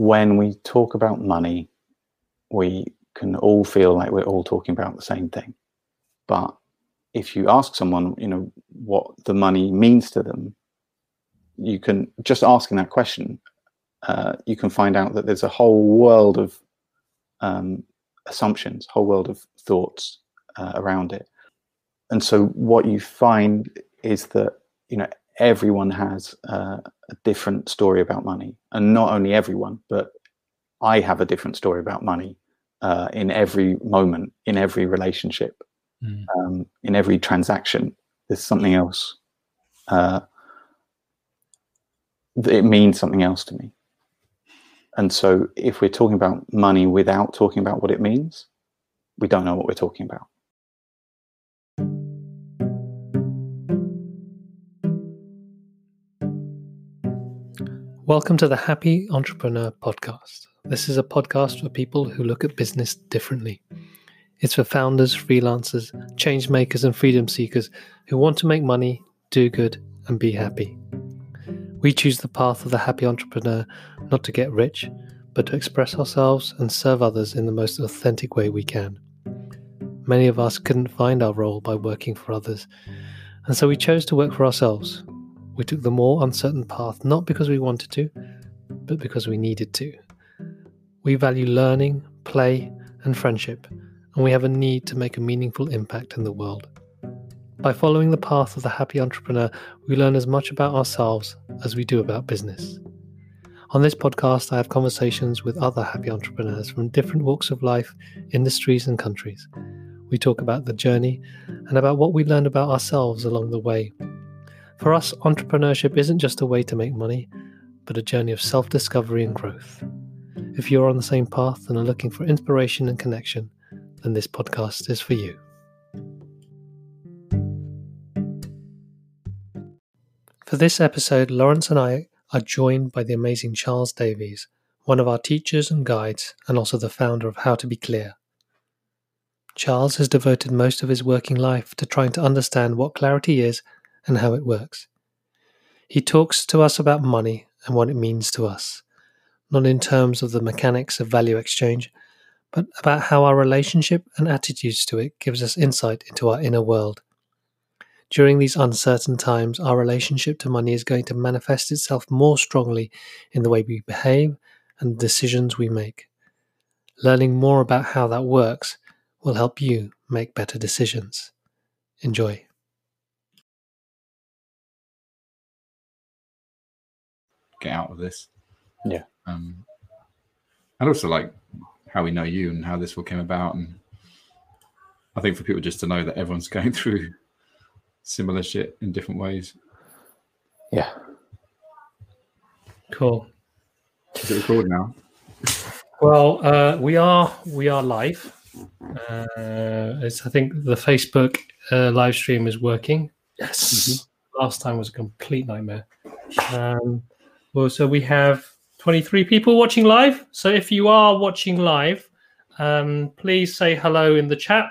when we talk about money, we can all feel like we're all talking about the same thing. But if you ask someone, you know, what the money means to them, you can just asking that question, uh, you can find out that there's a whole world of um, assumptions, whole world of thoughts uh, around it. And so what you find is that you know everyone has uh, a different story about money, and not only everyone, but I have a different story about money uh, in every moment, in every relationship, mm. um, in every transaction. There's something else. Uh, it means something else to me. And so, if we're talking about money without talking about what it means, we don't know what we're talking about. Welcome to the Happy Entrepreneur Podcast. This is a podcast for people who look at business differently. It's for founders, freelancers, change makers, and freedom seekers who want to make money, do good, and be happy. We choose the path of the happy entrepreneur not to get rich, but to express ourselves and serve others in the most authentic way we can. Many of us couldn't find our role by working for others, and so we chose to work for ourselves we took the more uncertain path not because we wanted to, but because we needed to. We value learning, play, and friendship, and we have a need to make a meaningful impact in the world. By following the path of the happy entrepreneur, we learn as much about ourselves as we do about business. On this podcast, I have conversations with other happy entrepreneurs from different walks of life, industries, and countries. We talk about the journey and about what we learned about ourselves along the way for us, entrepreneurship isn't just a way to make money, but a journey of self discovery and growth. If you're on the same path and are looking for inspiration and connection, then this podcast is for you. For this episode, Laurence and I are joined by the amazing Charles Davies, one of our teachers and guides, and also the founder of How to Be Clear. Charles has devoted most of his working life to trying to understand what clarity is and how it works. He talks to us about money and what it means to us, not in terms of the mechanics of value exchange, but about how our relationship and attitudes to it gives us insight into our inner world. During these uncertain times, our relationship to money is going to manifest itself more strongly in the way we behave and the decisions we make. Learning more about how that works will help you make better decisions. Enjoy. Get out of this. Yeah. Um, and also like how we know you and how this all came about, and I think for people just to know that everyone's going through similar shit in different ways. Yeah. Cool. Is it recorded now? Well, uh, we are we are live. Uh, it's I think the Facebook uh, live stream is working. Yes. Mm-hmm. Last time was a complete nightmare. Um, well, so we have 23 people watching live. So if you are watching live, um, please say hello in the chat.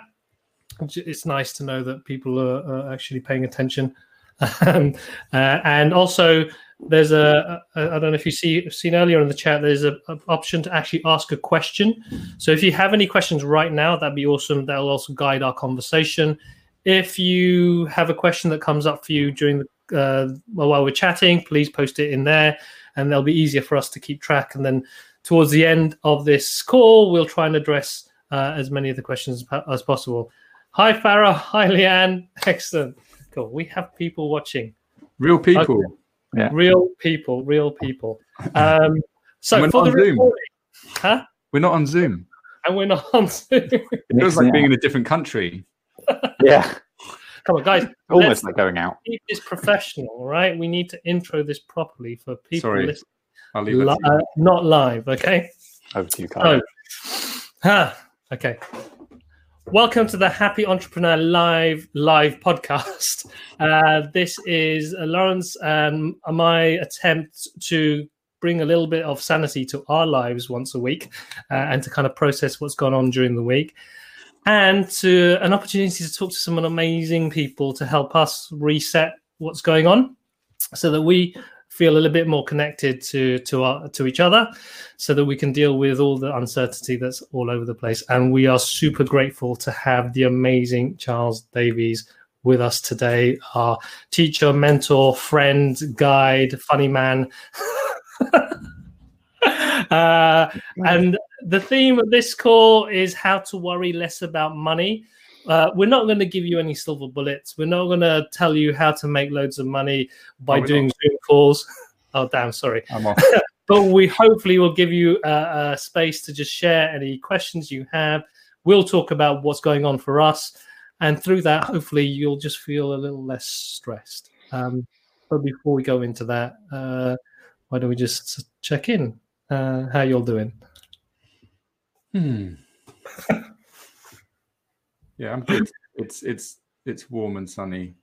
It's nice to know that people are, are actually paying attention. um, uh, and also, there's a, a I don't know if you see seen earlier in the chat. There's a, a, option to actually ask a question. So if you have any questions right now, that'd be awesome. That'll also guide our conversation. If you have a question that comes up for you during the uh, while we're chatting, please post it in there, and they'll be easier for us to keep track. And then towards the end of this call, we'll try and address uh, as many of the questions as possible. Hi, Farah. Hi, Leanne. Excellent. Cool. We have people watching. Real people. Okay. Yeah. Real people. Real people. Um, so for the recording, huh? We're not on Zoom. And we're not on Zoom. It feels like being in a different country. yeah. Come on, guys. Almost like going out. Keep this professional, right? We need to intro this properly for people Sorry. listening. I'll leave Li- uh, not live, okay? Over to you, Carl. Oh. Huh. Okay. Welcome to the Happy Entrepreneur Live live podcast. Uh, this is uh, Laurence and my attempt to bring a little bit of sanity to our lives once a week uh, and to kind of process what's gone on during the week and to an opportunity to talk to some amazing people to help us reset what's going on so that we feel a little bit more connected to to our, to each other, so that we can deal with all the uncertainty that's all over the place. And we are super grateful to have the amazing Charles Davies with us today, our teacher, mentor, friend, guide, funny man. uh, and the theme of this call is how to worry less about money. Uh, we're not going to give you any silver bullets. We're not going to tell you how to make loads of money by doing not? Zoom calls. Oh, damn, sorry. but we hopefully will give you a, a space to just share any questions you have. We'll talk about what's going on for us. And through that, hopefully, you'll just feel a little less stressed. Um, but before we go into that, uh, why don't we just check in? Uh, how you all doing? Hmm. yeah, I'm good. It's it's it's warm and sunny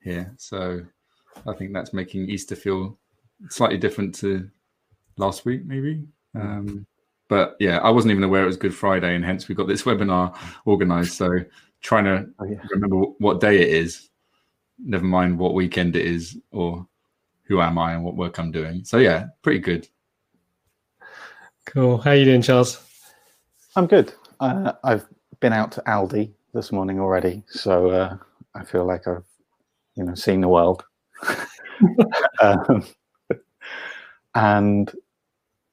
here, so I think that's making Easter feel slightly different to last week, maybe. Um, but yeah, I wasn't even aware it was Good Friday, and hence we got this webinar organized. So trying to oh, yeah. remember what day it is, never mind what weekend it is, or who am I and what work I'm doing. So yeah, pretty good. Cool. How you doing, Charles? I'm good. Uh, I've been out to Aldi this morning already, so uh, I feel like I've, you know, seen the world. um, and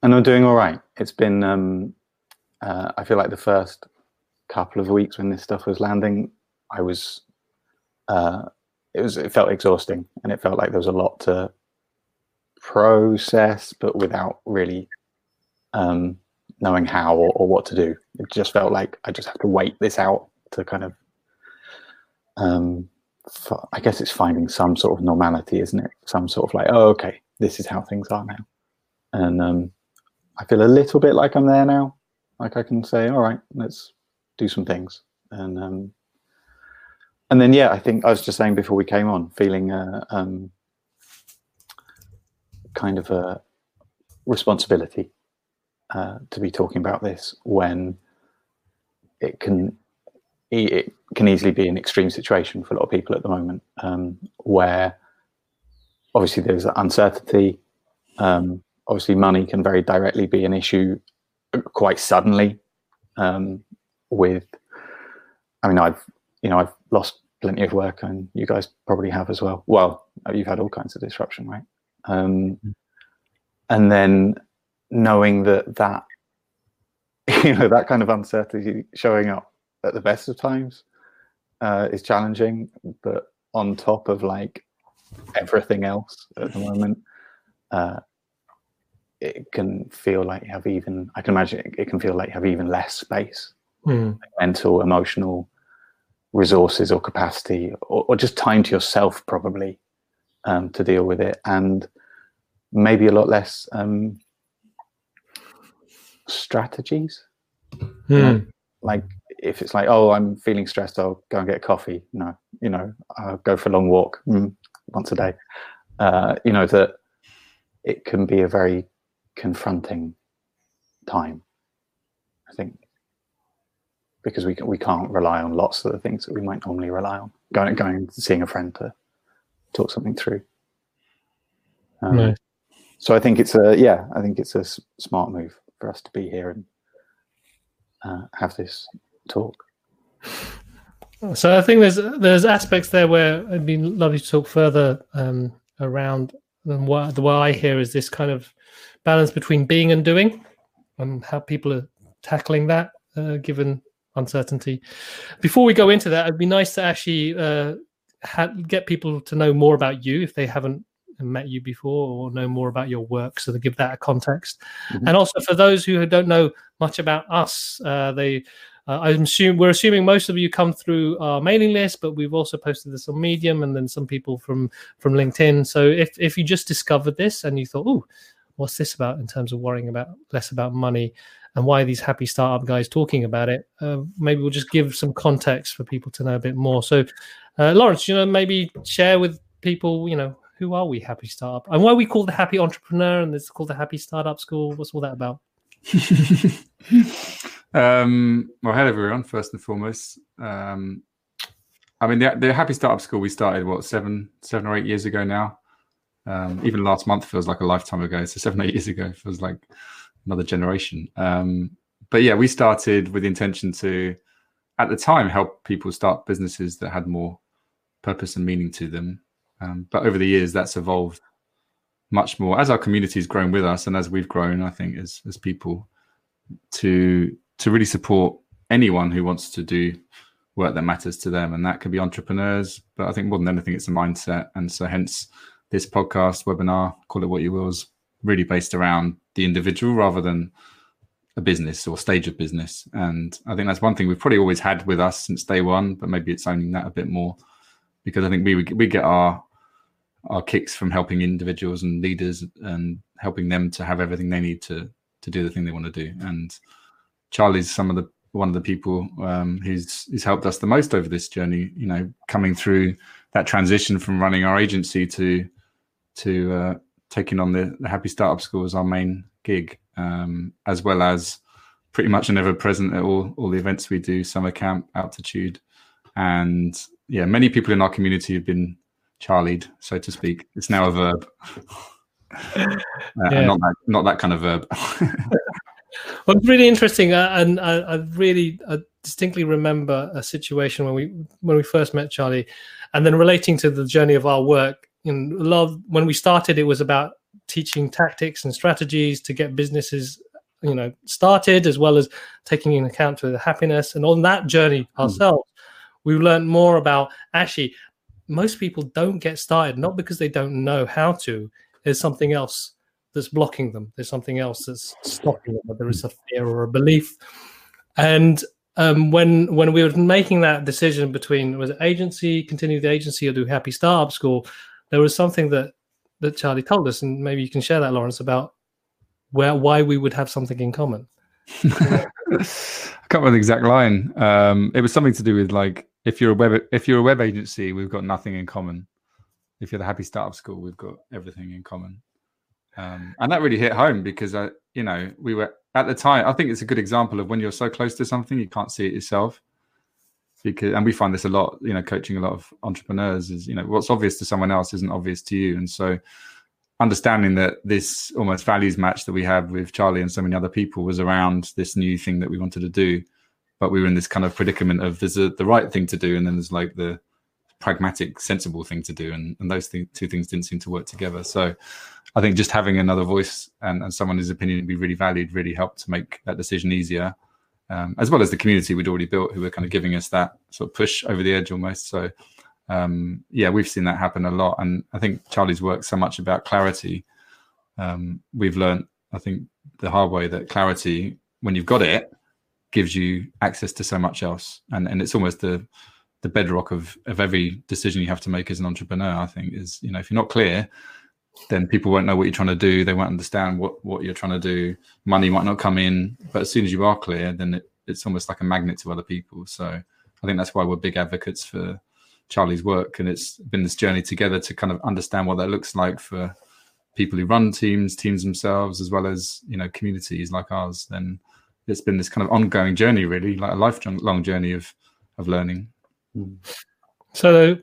and I'm doing all right. It's been, um, uh, I feel like the first couple of weeks when this stuff was landing, I was, uh, it was, it felt exhausting, and it felt like there was a lot to process, but without really um, knowing how or, or, what to do. It just felt like I just have to wait this out to kind of, um, f- I guess it's finding some sort of normality, isn't it? Some sort of like, oh, okay, this is how things are now. And um, I feel a little bit like I'm there now. Like I can say, all right, let's do some things. And um, and then yeah, I think I was just saying before we came on, feeling uh, um, kind of a responsibility uh, to be talking about this when it can it can easily be an extreme situation for a lot of people at the moment, um, where obviously there's uncertainty. Um, obviously, money can very directly be an issue quite suddenly. Um, with, I mean, I've you know I've lost plenty of work, and you guys probably have as well. Well, you've had all kinds of disruption, right? Um, and then knowing that that you know that kind of uncertainty showing up at the best of times uh, is challenging, but on top of like everything else at the moment, uh, it can feel like you have even. I can imagine it, it can feel like you have even less space, mm. like mental, emotional resources or capacity, or, or just time to yourself, probably um, to deal with it, and maybe a lot less um, strategies. Mm. like if it's like, oh, I'm feeling stressed, I'll go and get coffee. No, you know, I'll go for a long walk mm, once a day. Uh, you know that it can be a very confronting time. I think because we we can't rely on lots of the things that we might normally rely on. Going going seeing a friend to talk something through. Um, nice. So I think it's a yeah, I think it's a s- smart move for us to be here and uh, have this talk. So I think there's there's aspects there where it'd be lovely to talk further um, around. And what the way I hear is this kind of balance between being and doing, and how people are tackling that uh, given uncertainty. Before we go into that, it'd be nice to actually uh, ha- get people to know more about you if they haven't met you before or know more about your work so to give that a context. Mm-hmm. and also for those who don't know much about us uh, they uh, i'm assuming we're assuming most of you come through our mailing list but we've also posted this on medium and then some people from from linkedin. So if if you just discovered this and you thought oh what's this about? in terms of worrying about less about money and why these happy startup guys talking about it uh, maybe we'll just give some context for people to know a bit more. So uh, laurence you know maybe share with people you know who are we, Happy Startup? And why are we called the Happy Entrepreneur and it's called the Happy Startup School? What's all that about? um, well, hello everyone. First and foremost, um, I mean the, the Happy Startup School we started what seven, seven or eight years ago now. Um, even last month feels like a lifetime ago. So seven, eight years ago feels like another generation. Um, but yeah, we started with the intention to, at the time, help people start businesses that had more purpose and meaning to them. Um, but over the years, that's evolved much more as our community has grown with us and as we've grown. I think as as people to to really support anyone who wants to do work that matters to them, and that can be entrepreneurs. But I think more than anything, it's a mindset, and so hence this podcast webinar, call it what you will, is really based around the individual rather than a business or stage of business. And I think that's one thing we've probably always had with us since day one, but maybe it's owning that a bit more because I think we we get our our kicks from helping individuals and leaders and helping them to have everything they need to to do the thing they want to do. And Charlie's some of the one of the people um, who's who's helped us the most over this journey. You know, coming through that transition from running our agency to to uh, taking on the, the Happy Startup School as our main gig, um, as well as pretty much an ever present at all all the events we do, summer camp, altitude, and yeah, many people in our community have been charlied, so to speak. It's now a verb. uh, yeah. not that not that kind of verb. well, it's really interesting, uh, and I, I really I distinctly remember a situation when we when we first met Charlie, and then relating to the journey of our work. In a lot of, when we started, it was about teaching tactics and strategies to get businesses you know started as well as taking into account to the happiness and on that journey hmm. ourselves mm. we learned more about actually most people don't get started not because they don't know how to. There's something else that's blocking them. There's something else that's stopping them whether it's a fear or a belief. And um, when when we were making that decision between was it agency continue the agency or do happy startup school there was something that that charlie told us and maybe you can share that laurence about where why we would have something in common. I can't remember the exact line. Um, it was something to do with like if you're a web if you're a web agency, we've got nothing in common. If you're the Happy Startup School, we've got everything in common. Um, and that really hit home because I, you know, we were at the time. I think it's a good example of when you're so close to something, you can't see it yourself. Because, and we find this a lot, you know, coaching a lot of entrepreneurs is, you know, what's obvious to someone else isn't obvious to you, and so understanding that this almost values match that we had with Charlie and so many other people was around this new thing that we wanted to do but we were in this kind of predicament of there's a, the right thing to do and then there's like the pragmatic sensible thing to do and, and those th- two things didn't seem to work together. So i think just having another voice and, and someone whose opinion be really valued really helped to make that decision easier um, as well as the community we'd already built who were kind of giving us that sort of push over the edge almost. So um, yeah we've seen that happen a lot and i think charlie's worked so much about clarity. Um, we've learned i think the hard way that clarity when you've got it gives you access to so much else. And and it's almost the the bedrock of of every decision you have to make as an entrepreneur i think is you know if you're not clear then people won't know what you're trying to do. They won't understand what what you're trying to do. Money might not come in but as soon as you are clear then it, it's almost like a magnet to other people. So i think that's why we're big advocates for charlie's work. And it's been this journey together to kind of understand what that looks like for people who run teams teams themselves as well as you know communities like ours. Then it's been this kind of ongoing journey, really, like a lifelong journey of of learning. Hmm. So,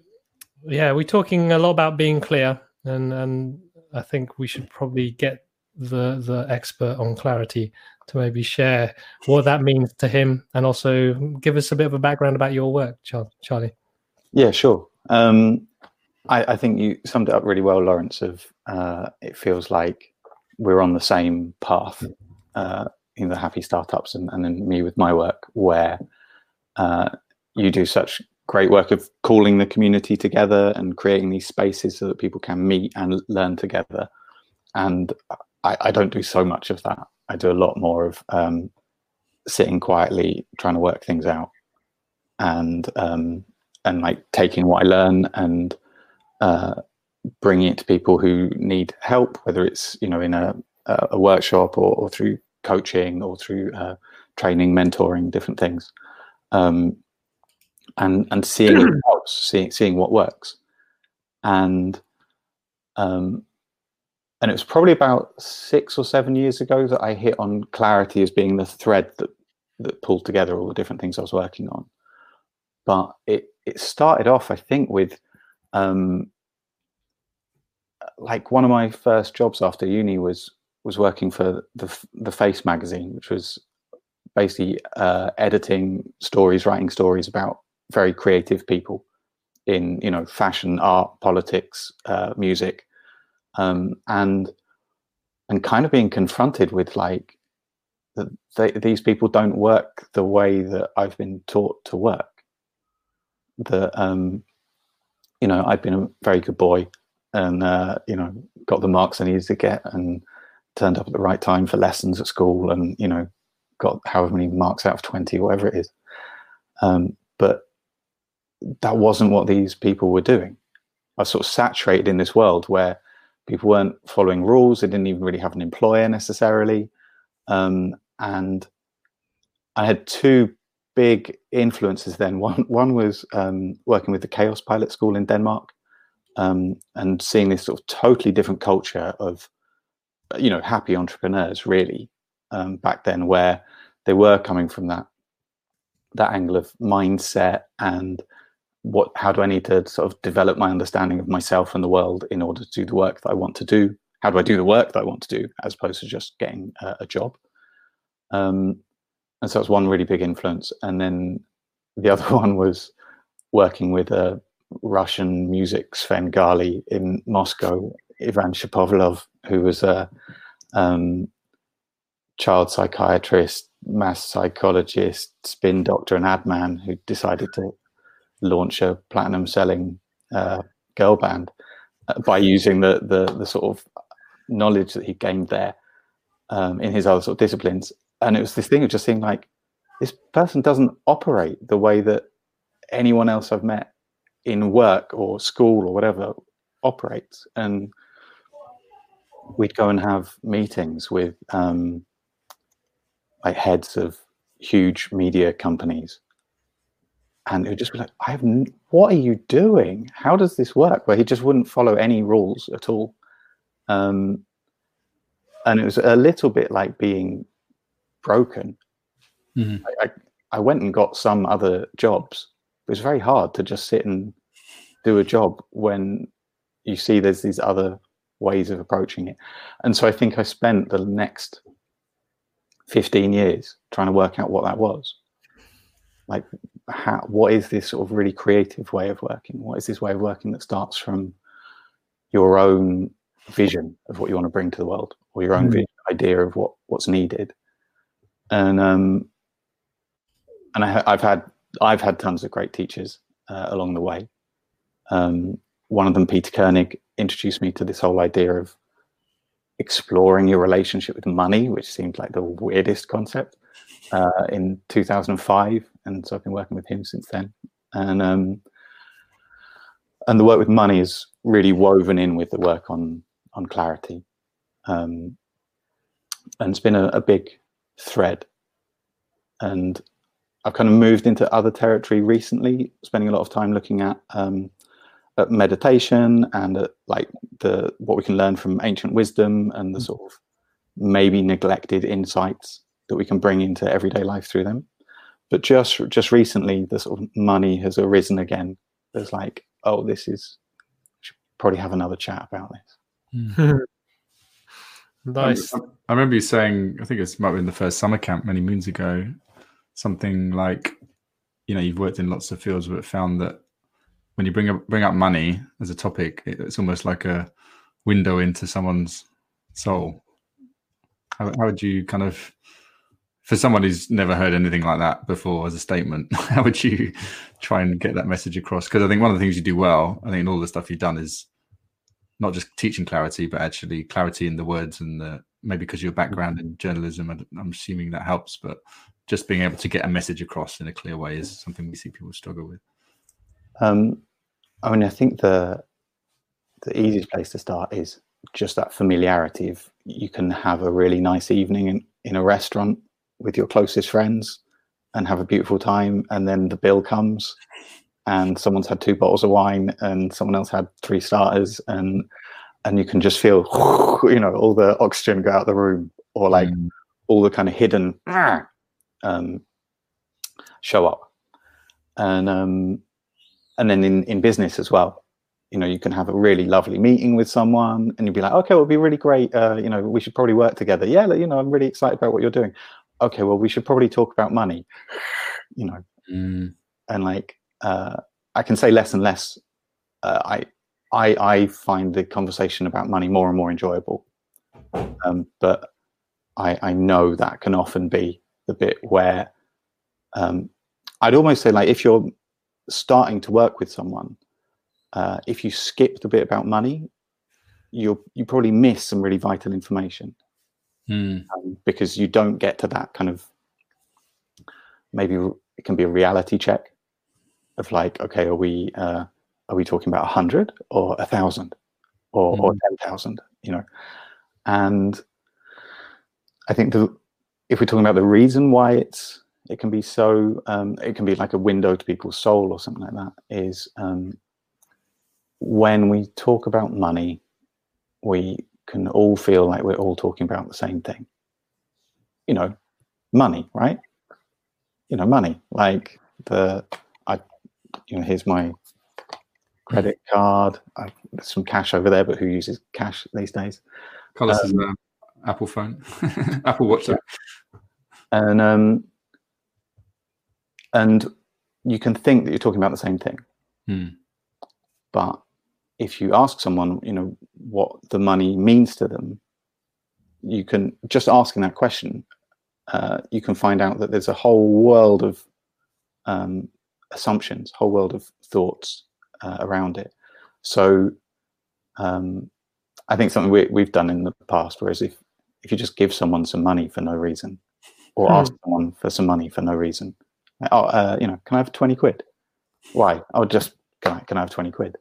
yeah, we're talking a lot about being clear, and and I think we should probably get the the expert on clarity to maybe share what that means to him, and also give us a bit of a background about your work, Charlie. Yeah, sure. Um, I, I, think you summed it up really well, Laurence. Of uh, it feels like we're on the same path. Uh, in the happy startups and, and then me with my work where uh, you do such great work of calling the community together and creating these spaces so that people can meet and learn together. And I, I don't do so much of that. I do a lot more of um, sitting quietly trying to work things out and um, and like taking what i learn and uh, bringing it to people who need help whether it's you know in a, a workshop or, or through coaching or through uh, training, mentoring, different things, um, and and seeing it helps, seeing seeing what works, and um, and it was probably about six or seven years ago that I hit on clarity as being the thread that that pulled together all the different things I was working on. But it it started off, I think, with um, like one of my first jobs after uni was was working for the the Face magazine, which was basically uh, editing stories, writing stories about very creative people in you know fashion, art, politics, uh, music, um, and and kind of being confronted with like that these people don't work the way that I've been taught to work. That um, you know I've been a very good boy, and uh, you know got the marks I needed to get, and turned up at the right time for lessons at school, and you know got however many marks out of 20, whatever it is. Um, but that wasn't what these people were doing. I was sort of saturated in this world where people weren't following rules. They didn't even really have an employer necessarily. Um, and I had two big influences then. One, one was um, working with the Chaos Pilot School in Denmark um, and seeing this sort of totally different culture of, you know, happy entrepreneurs really um, back then where they were coming from that that angle of mindset and what how do I need to sort of develop my understanding of myself and the world in order to do the work that I want to do? How do I do the work that I want to do as opposed to just getting a, a job? Um, and so that's one really big influence. And then the other one was working with a Russian music Svengali in Moscow, Ivan Shapovalov, who was a um, child psychiatrist, mass psychologist, spin doctor, and ad man who decided to launch a platinum selling uh, girl band uh, by using the, the, the sort of knowledge that he gained there um, in his other sort of disciplines. And it was this thing of just seeing like this person doesn't operate the way that anyone else I've met in work or school or whatever operates. And we'd go and have meetings with um, like heads of huge media companies and it would just be like, I have, n- what are you doing? How does this work? Where he just wouldn't follow any rules at all. Um, and it was a little bit like being broken. Mm-hmm. I, I, I, went and got some other jobs. It was very hard to just sit and do a job when you see there's these other ways of approaching it. And so I think I spent the next 15 years trying to work out what that was. Like, how, what is this sort of really creative way of working? What is this way of working that starts from your own vision of what you want to bring to the world or your own mm. vision, idea of what, what's needed? And, um, and I, have had, I've had tons of great teachers uh, along the way. Um, one of them, Peter Koenig, introduced me to this whole idea of exploring your relationship with money, which seemed like the weirdest concept uh, in 2005, and so I've been working with him since then. And um, and the work with money is really woven in with the work on on clarity, um, and it's been a, a big thread. And I've kind of moved into other territory recently, spending a lot of time looking at um, at meditation and at like the what we can learn from ancient wisdom and the mm. sort of maybe neglected insights that we can bring into everyday life through them. But just just recently, the sort of money has arisen again. There's like, oh, this is should probably have another chat about this. Mm. nice. I, I remember you saying, I think it might have been the first summer camp many moons ago, something like, you know, you've worked in lots of fields, but found that when you bring up bring up money as a topic, it's almost like a window into someone's soul. How, how would you kind of for someone who's never heard anything like that before as a statement, how would you try and get that message across? Because I think one of the things you do well, I think in all the stuff you've done is not just teaching clarity, but actually clarity in the words and the maybe because your background in journalism, I'm assuming that helps. But just being able to get a message across in a clear way is something we see people struggle with. Um, I mean, I think the the easiest place to start is just that familiarity of you can have a really nice evening in, in a restaurant with your closest friends and have a beautiful time and then the bill comes and someone's had two bottles of wine and someone else had three starters and and you can just feel you know all the oxygen go out the room or like mm. all the kind of hidden um, show up and um, and then in, in business as well. You know you can have a really lovely meeting with someone and you'd be like okay well it'd be really great uh, you know we should probably work together. Yeah you know i'm really excited about what you're doing. Okay well we should probably talk about money you know. Mm. and like uh, i can say less and less uh, I, I i find the conversation about money more and more enjoyable. Um, but i i know that can often be the bit where um, i'd almost say like if you're starting to work with someone uh, if you skip the bit about money you'll you probably miss some really vital information. Mm. um, because you don't get to that kind of maybe it can be a reality check of like okay are we uh, are we talking about a hundred or a thousand or, or ten thousand you know? And I think the if we're talking about the reason why it's it can be so um, it can be like a window to people's soul or something like that is um, when we talk about money we can all feel like we're all talking about the same thing. You know money right? You know money. Like the i you know here's my credit card. I, there's some cash over there but who uses cash these days? Carlos is an Apple phone, Apple Watch. sorry. and um and you can think that you're talking about the same thing Hmm. but if you ask someone you know what the money means to them you can just asking that question uh, you can find out that there's a whole world of um, assumptions whole world of thoughts uh, around it so um, i think something we, we've done in the past whereas if if you just give someone some money for no reason or Hmm. ask someone for some money for no reason like, oh uh, you know can i have 20 quid? Why? Oh just can i can i have 20 quid?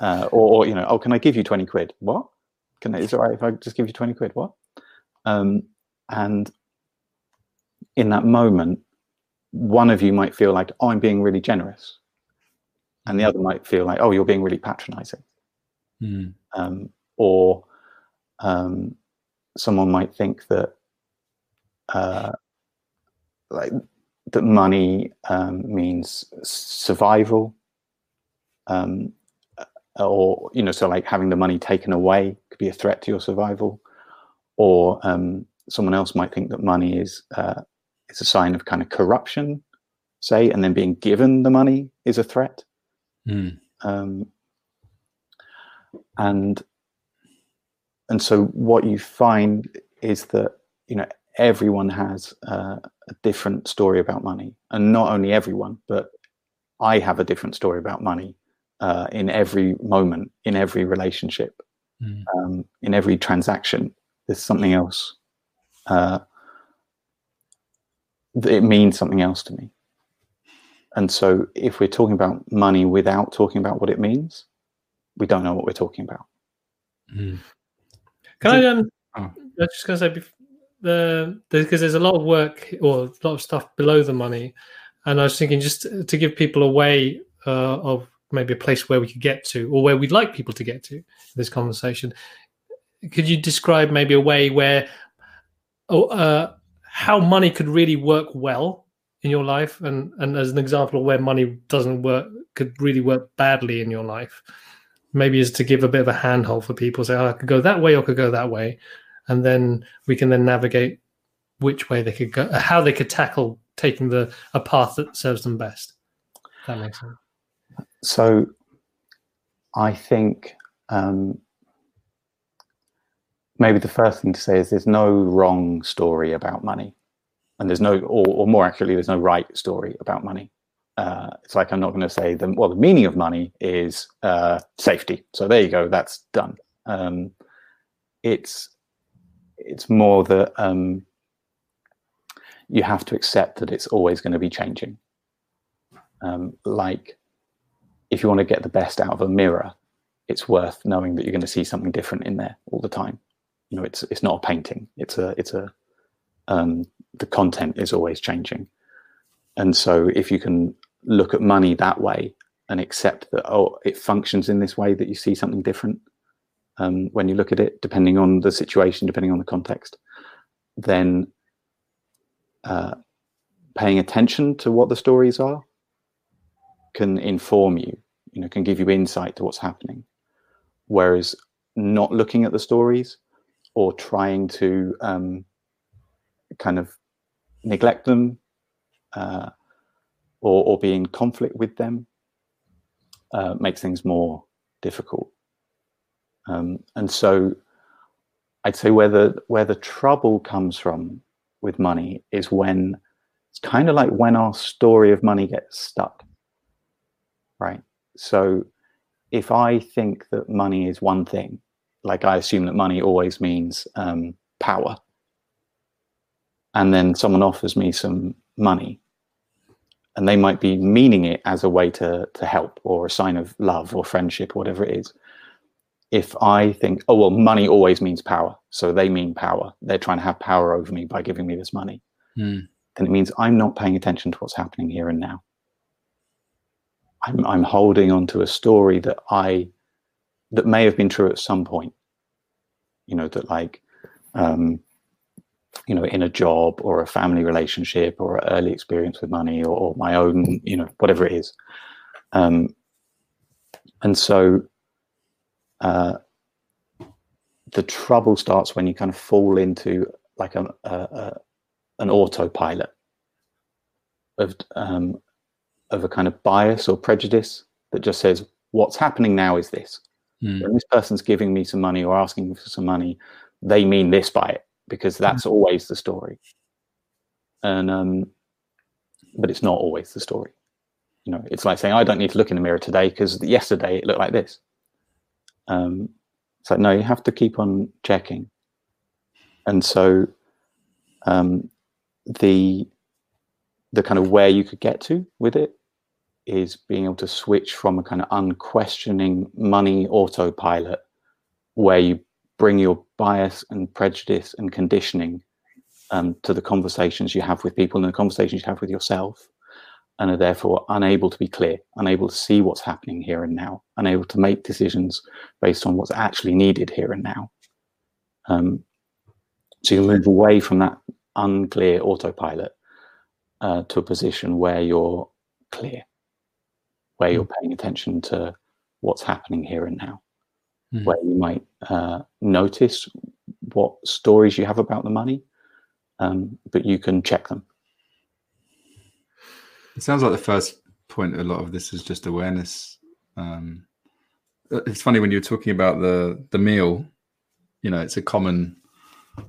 Uh, or, or you know oh can i give you 20 quid? What? Can I, is it all right if i just give you 20 quid? What? Um, and in that moment one of you might feel like oh i'm being really generous. And the other might feel like oh you're being really patronizing. Mm. um, or um, someone might think that uh, like that money um, means survival um, or you know so like having the money taken away could be a threat to your survival or um, someone else might think that money is uh, is a sign of kind of corruption say and then being given the money is a threat Mm. um, and and so what you find is that you know everyone has uh, a different story about money and not only everyone but i have a different story about money uh, in every moment in every relationship Mm. um, in every transaction there's something else uh, it means something else to me and so if we're talking about money without talking about what it means we don't know what we're talking about Mm. Can I um? Oh. I was just gonna say bef- the because there's a lot of work or a lot of stuff below the money, and I was thinking just to give people a way uh, of maybe a place where we could get to or where we'd like people to get to this conversation. Could you describe maybe a way where, oh, uh, how money could really work well in your life, and and as an example of where money doesn't work could really work badly in your life? maybe is to give a bit of a handhold for people say oh, i could go that way or could go that way and then we can then navigate which way they could go how they could tackle taking the a path that serves them best that makes sense. So i think um, maybe the first thing to say is there's no wrong story about money. And there's no or, or more accurately there's no right story about money. Uh, it's like i'm not going to say the well the meaning of money is uh, safety. So there you go that's done. Um, it's it's more that um, you have to accept that it's always going to be changing. Um, like if you want to get the best out of a mirror it's worth knowing that you're going to see something different in there all the time. You know it's it's not a painting. It's a it's a um, the content is always changing. And so if you can look at money that way and accept that oh it functions in this way that you see something different um, when you look at it depending on the situation depending on the context then uh, paying attention to what the stories are can inform you you know can give you insight to what's happening. Whereas not looking at the stories or trying to um, kind of neglect them uh, or, or be in conflict with them uh, makes things more difficult um, and so i'd say where the where the trouble comes from with money is when it's kind of like when our story of money gets stuck right so if I think that money is one thing, like I assume that money always means um, power, and then someone offers me some money, and they might be meaning it as a way to to help or a sign of love or friendship or whatever it is. If I think, oh well, money always means power, so they mean power. They're trying to have power over me by giving me this money. Mm. Then it means I'm not paying attention to what's happening here and now. I'm, I'm holding on to a story that I that may have been true at some point. You know that like, um, you know, in a job or a family relationship or an early experience with money or, or my own, you know, whatever it is. Um, and so, uh, the trouble starts when you kind of fall into like a, a, a an autopilot of um, of a kind of bias or prejudice that just says what's happening now is this. Mm. When this person's giving me some money or asking for some money, they mean this by it because that's mm. always the story. And um, but it's not always the story. You know, it's like saying I don't need to look in the mirror today because yesterday it looked like this. Um, it's like no, you have to keep on checking. And so um, the the kind of where you could get to with it is being able to switch from a kind of unquestioning money autopilot where you bring your bias and prejudice and conditioning um, to the conversations you have with people and the conversations you have with yourself and are therefore unable to be clear, unable to see what's happening here and now, unable to make decisions based on what's actually needed here and now. Um, so you move away from that unclear autopilot uh, to a position where you're clear, where you're paying attention to what's happening here and now, Mm. where you might uh, notice what stories you have about the money, um, but you can check them. It sounds like the first point. A lot of this is just awareness. Um, it's funny when you're talking about the the meal. You know, it's a common.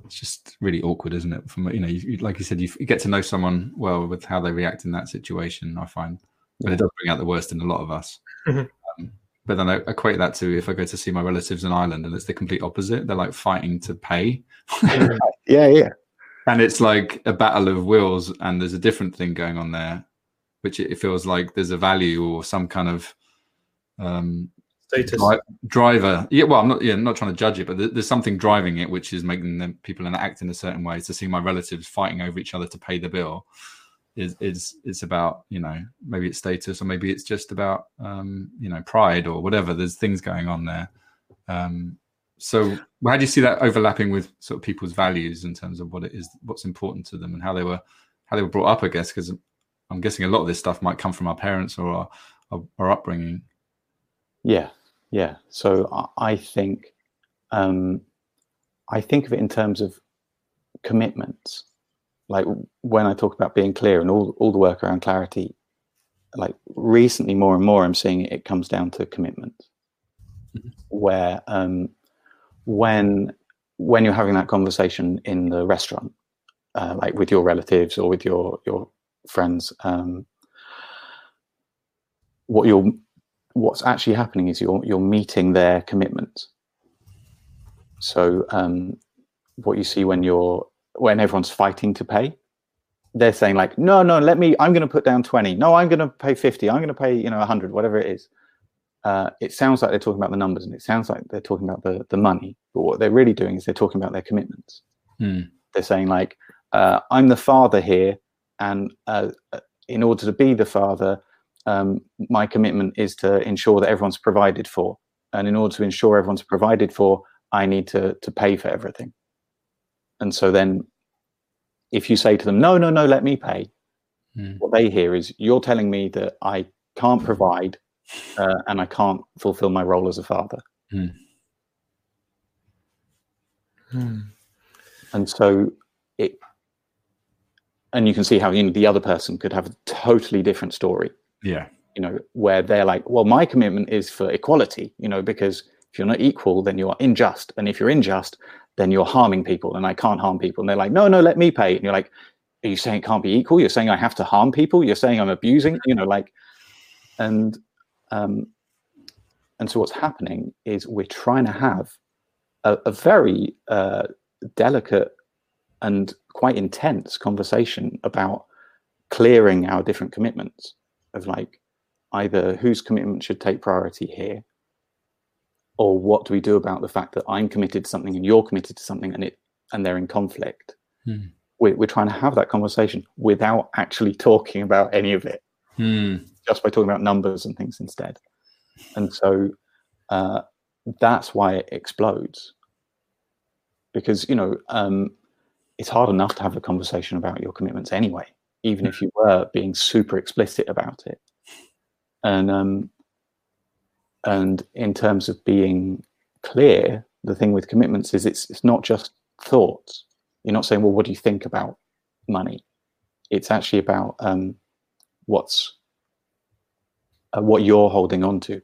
It's just really awkward, isn't it? From you know, you, you- like you said, you, you get to know someone well with how they react in that situation. I find, but it does bring out the worst in a lot of us. Mhm. Um, but then I equate that to if I go to see my relatives in Ireland, and it's the complete opposite. They're like fighting to pay. Yeah, yeah, and it's like a battle of wills and there's a different thing going on there which it feels like there's a value or some kind of um Status. dri- driver. Yeah well i'm not yeah I'm not trying to judge it but there- there's something driving it which is making them people act in a certain way. To see my relatives fighting over each other to pay the bill is is it's about you know maybe it's status or maybe it's just about um you know pride or whatever. There's things going on there. Um so how do you see that overlapping with sort of people's values in terms of what it is what's important to them and how they were how they were brought up i guess? Because i'm guessing a lot of this stuff might come from our parents or our, our, our upbringing yeah, yeah. So I- think, um, I think of it in terms of commitments. Like when I talk about being clear and all all the work around clarity, like recently more and more I'm seeing it, comes down to commitment. Where um, when when you're having that conversation in the restaurant, uh, like with your relatives or with your your friends, um, what you're what's actually happening is you're you're meeting their commitment. So um, what you see when you're when everyone's fighting to pay, they're saying like, no, no, let me. I'm going to put down twenty. No, I'm going to pay fifty. I'm going to pay you know hundred, whatever it is. Uh, it sounds like they're talking about the numbers, and it sounds like they're talking about the the money. But what they're really doing is they're talking about their commitments. Hmm. They're saying like, uh, I'm the father here, and uh, uh, in order to be the father, um, my commitment is to ensure that everyone's provided for. And in order to ensure everyone's provided for, I need to to pay for everything. And so then, if you say to them, "No, no, no, let me pay," Hmm. what they hear is you're telling me that I can't provide uh, and I can't fulfill my role as a father. Mm. Hmm. And so it, and you can see how you know, the other person could have a totally different story. Yeah. You know, where they're like, well, my commitment is for equality. You know, because if you're not equal, then you are unjust, and if you're unjust, then you're harming people, and I can't harm people. And they're like, no, no, let me pay. And you're like, are you saying it can't be equal? You're saying I have to harm people? You're saying I'm abusing? You know, like, and um, and so what's happening is we're trying to have a, a very uh, delicate and quite intense conversation about clearing our different commitments of like either whose commitment should take priority here or what do we do about the fact that i'm committed to something and you're committed to something and it and they're in conflict Hmm. we're, we're trying to have that conversation without actually talking about any of it Hmm. just by talking about numbers and things instead. And so uh, that's why it explodes. Because, you know, um, it's hard enough to have a conversation about your commitments anyway, even if you were being super explicit about it. And um, and in terms of being clear, the thing with commitments is it's it's not just thoughts. You're not saying, well, what do you think about money? It's actually about um, what's uh, what you're holding on to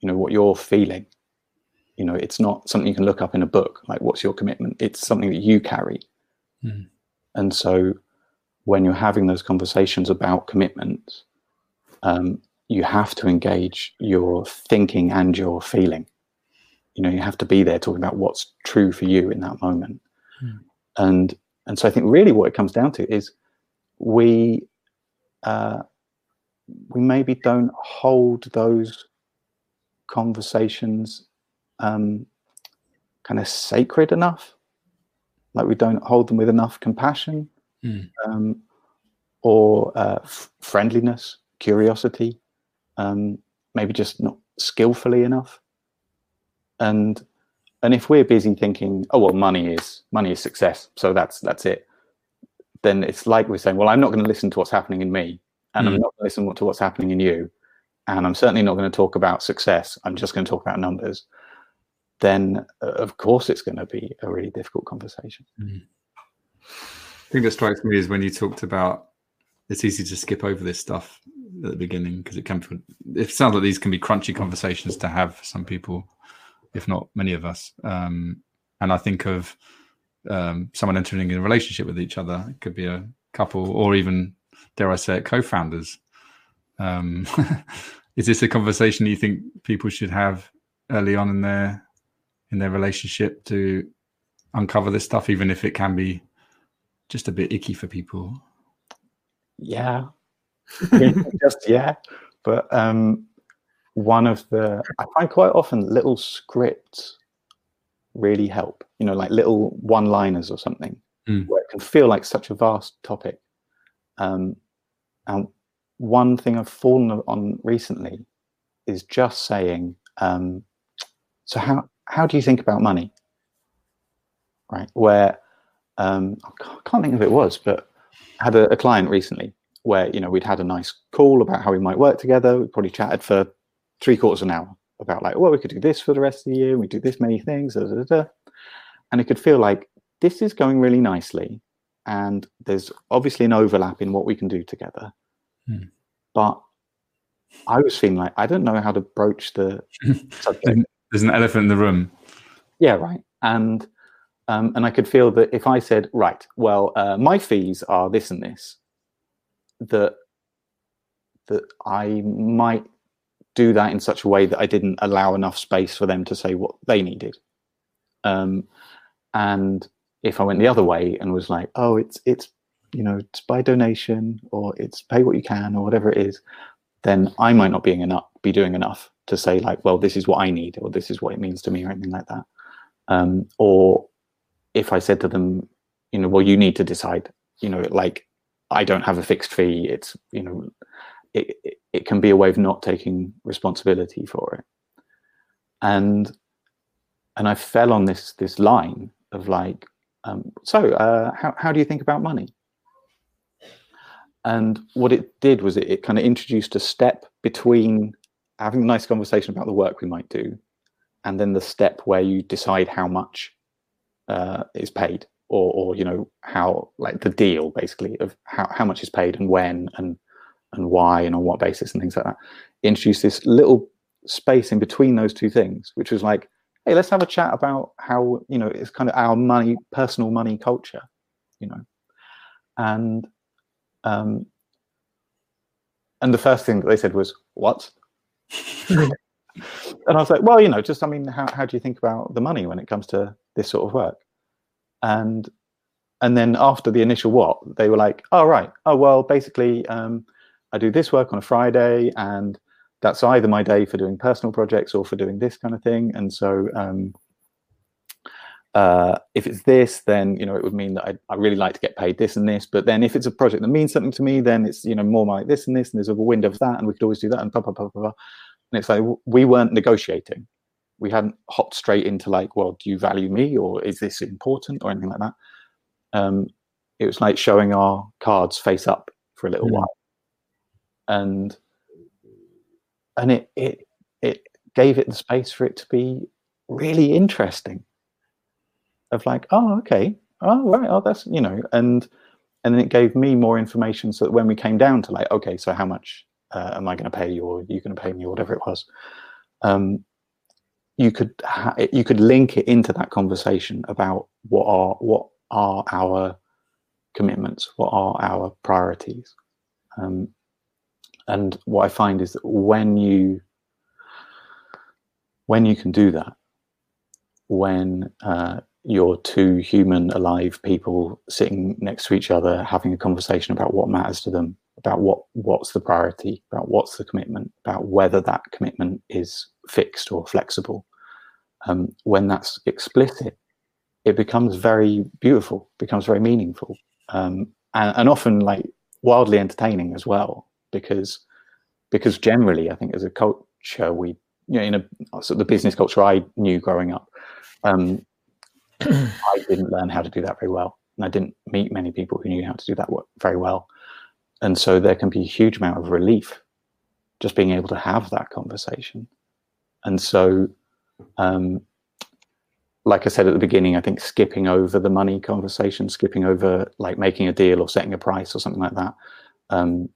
you know what you're feeling you know it's not something you can look up in a book like what's your commitment it's something that you carry Hmm. and so when you're having those conversations about commitments um, you have to engage your thinking and your feeling you know you have to be there talking about what's true for you in that moment Hmm. and and so i think really what it comes down to is we uh, we maybe don't hold those conversations um, kind of sacred enough. Like we don't hold them with enough compassion Mm. um, or uh, f- friendliness, curiosity, um, maybe just not skillfully enough. And and if we're busy thinking, oh well, money is money is success, so that's that's it, then it's like we're saying, well, I'm not going to listen to what's happening in me, and I'm Mm. not going to listen to what's happening in you, and I'm certainly not going to talk about success. I'm just going to talk about numbers. Then, uh, of course, it's going to be a really difficult conversation. The thing that strikes me is when you talked about it's easy to skip over this stuff at the beginning because it can it sounds like these can be crunchy conversations to have for some people if not many of us. Um, and i think of um, someone entering in a relationship with each other it could be a couple or even dare i say it co-founders. Um, is this a conversation you think people should have early on in their in their relationship to uncover this stuff even if it can be just a bit icky for people. Yeah, just yeah. But um, one of the I find quite often little scripts really help. You know, like little one-liners or something, Mm. where it can feel like such a vast topic. Um, and one thing I've fallen on recently is just saying, um, "So how how do you think about money?" Right, where um, I can't- think of it was, but I had a, a client recently where you know we'd had a nice call about how we might work together. We probably chatted for three quarters of an hour about like, well, we could do this for the rest of the year. We do this many things, da, da, da. and it could feel like this is going really nicely, and there's obviously an overlap in what we can do together. Hmm. But I was feeling like I don't know how to broach the subject. There's an elephant in the room. Yeah, right. And um, and I could feel that if I said, right, well, uh, my fees are this and this, that that I might do that in such a way that I didn't allow enough space for them to say what they needed. Um, and if I went the other way and was like, oh, it's it's you know it's by donation or it's pay what you can or whatever it is, then I might not being enough be doing enough to say like, well, this is what I need or this is what it means to me or anything like that. Um, or if I said to them, you know, well, you need to decide, you know, like I don't have a fixed fee. It's you know, it it, can be a way of not taking responsibility for it. And and I fell on this this line of like, um, so uh, how how do you think about money? And what it did was it, it kind of introduced a step between having a nice conversation about the work we might do, and then the step where you decide how much uh, is paid, or or you know how like the deal basically of how how much is paid and when and and why and on what basis and things like that. Introduce this little space in between those two things, which was like, hey, let's have a chat about how you know it's kind of our money, personal money culture, you know, and um, and the first thing that they said was, "What?" And I was like, "Well, you know, just I mean, how how do you think about the money when it comes to this sort of work?" And and then after the initial what, they were like, "Oh right, oh well, basically, um, I do this work on a Friday, and that's either my day for doing personal projects or for doing this kind of thing, and so." Um, uh, if it's this, then you know it would mean that I, I, really like to get paid this and this. But then if it's a project that means something to me, then it's you know more like this and this, and there's a window of that, and we could always do that, and blah blah blah blah. blah. And it's like we weren't negotiating. We hadn't hopped straight into like, well, do you value me, or is this important, or anything like that. Um, it was like showing our cards face up for a little mm. while, and and it it it gave it the space for it to be really interesting of like, oh, okay, oh, right, oh, that's you know, and and then it gave me more information so that when we came down to like, okay, so how much uh, am I going to pay you, or you going to pay me, or whatever it was, um, you could ha- you could link it into that conversation about what are what are our commitments, what are our priorities, um, and what I find is that when you when you can do that, when uh, you're two human, alive people sitting next to each other, having a conversation about what matters to them, about what what's the priority, about what's the commitment, about whether that commitment is fixed or flexible. Um, when that's explicit, it becomes very beautiful, becomes very meaningful, um, and, and often like wildly entertaining as well. Because because generally, I think as a culture, we you know in a the business culture I knew growing up. Um, I didn't learn how to do that very well. And I didn't meet many people who knew how to do that work very well. And so there can be a huge amount of relief just being able to have that conversation. And so, um, like I said at the beginning, I think skipping over the money conversation, skipping over like making a deal or setting a price or something like that, um,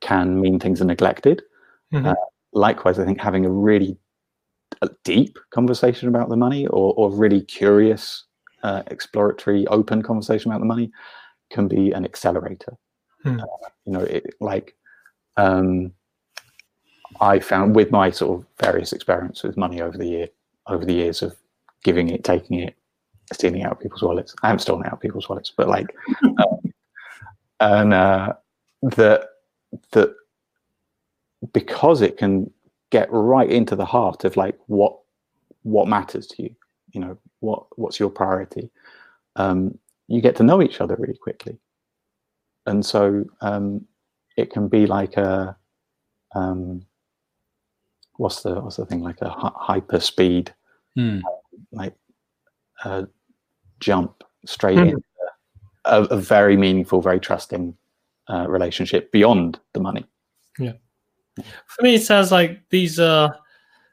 can mean things are neglected. Mm-hmm. Uh, likewise, I think having a really a deep conversation about the money or, or really curious, uh, exploratory, open conversation about the money can be an accelerator. Hmm. Uh, you know, it, like um, I found with my sort of various experience with money over the year, over the years of giving it, taking it, stealing out of people's wallets. I haven't stolen out of people's wallets, but like, um, and uh, that that because it can get right into the heart of like what what matters to you you know what what's your priority um, you get to know each other really quickly and so um, it can be like a um, what's the what's the thing like a hyper speed mm. like a jump straight mm. into a, a, very meaningful very trusting uh, relationship beyond the money yeah for me, it sounds like these are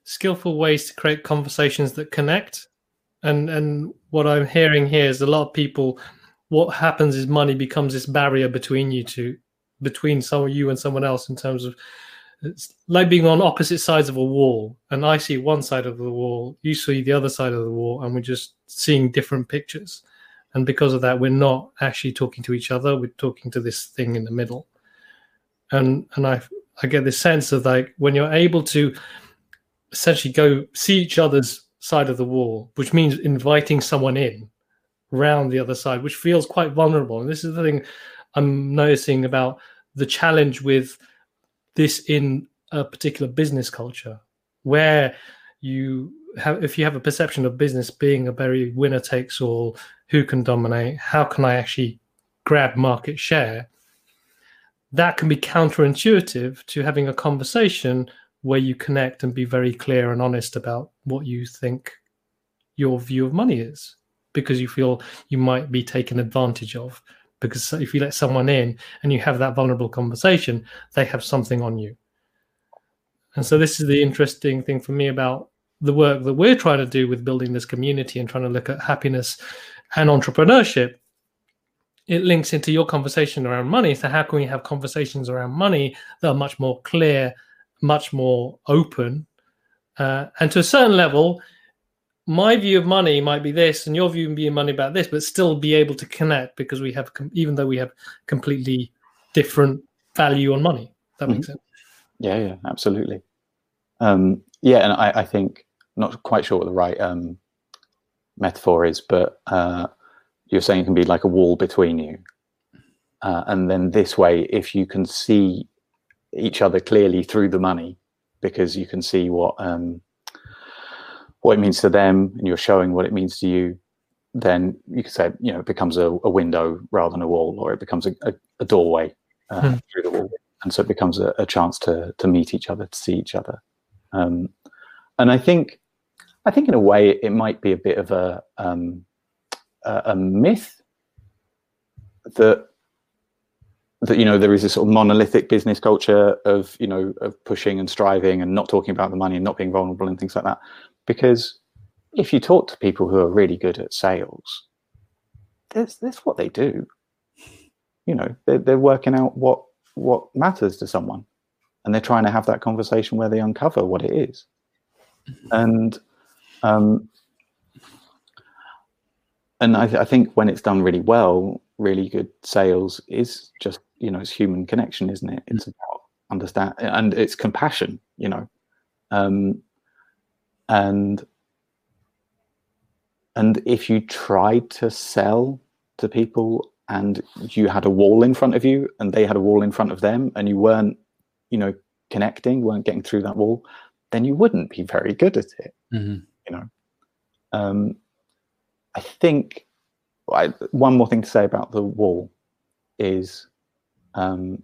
skillful ways to create conversations that connect. And and what I'm hearing here is a lot of people. What happens is money becomes this barrier between you two, between some you and someone else in terms of it's like being on opposite sides of a wall and i see one side of the wall you see the other side of the wall and we're just seeing different pictures and because of that we're not actually talking to each other we're talking to this thing in the middle and and i I get this sense of like when you're able to essentially go see each other's side of the wall, which means inviting someone in round the other side, which feels quite vulnerable. And this is the thing I'm noticing about the challenge with this in a particular business culture, where you have, if you have a perception of business being a very winner takes all, who can dominate, how can I actually grab market share? That can be counterintuitive to having a conversation where you connect and be very clear and honest about what you think your view of money is because you feel you might be taken advantage of because if you let someone in and you have that vulnerable conversation they have something on you And so this is the interesting thing for me about the work that we're trying to do with building this community and trying to look at happiness and entrepreneurship. It links into your conversation around money. So how can we have conversations around money that are much more clear, much more open, uh, and to a certain level, my view of money might be this, and your view of money about this, but still be able to connect because we have, even though we have completely different value on money. That makes mm-hmm. sense. Yeah, yeah, absolutely. Um, yeah, and I, I, think not quite sure what the right um, metaphor is, but uh, you're saying it can be like a wall between you, uh, and then this way, if you can see each other clearly through the money, because you can see what um, what it means to them, and you're showing what it means to you. Then you could say, you know, it becomes a, a window rather than a wall, or it becomes a, a, a doorway uh, hmm. through the wall, and so it becomes a, a, chance to to meet each other, to see each other. Um, and I think, I think in a way, it, it might be a bit of a um, a, a myth that that you know there is this sort of monolithic business culture of you know of pushing and striving and not talking about the money and not being vulnerable and things like that. Because if you talk to people who are really good at sales that's that's what they do. You know they're, they're working out what what matters to someone. And they're trying to have that conversation where they uncover what it is. And um and I, I think when it's done really well really good sales is just you know it's human connection isn't it? It's about understand and it's compassion you know? Um and and if you tried to sell to people and you had a wall in front of you and they had a wall in front of them and you weren't you know connecting weren't getting through that wall then you wouldn't be very good at it mm-hmm. you know? Um i think I, one more thing to say about the wall is um,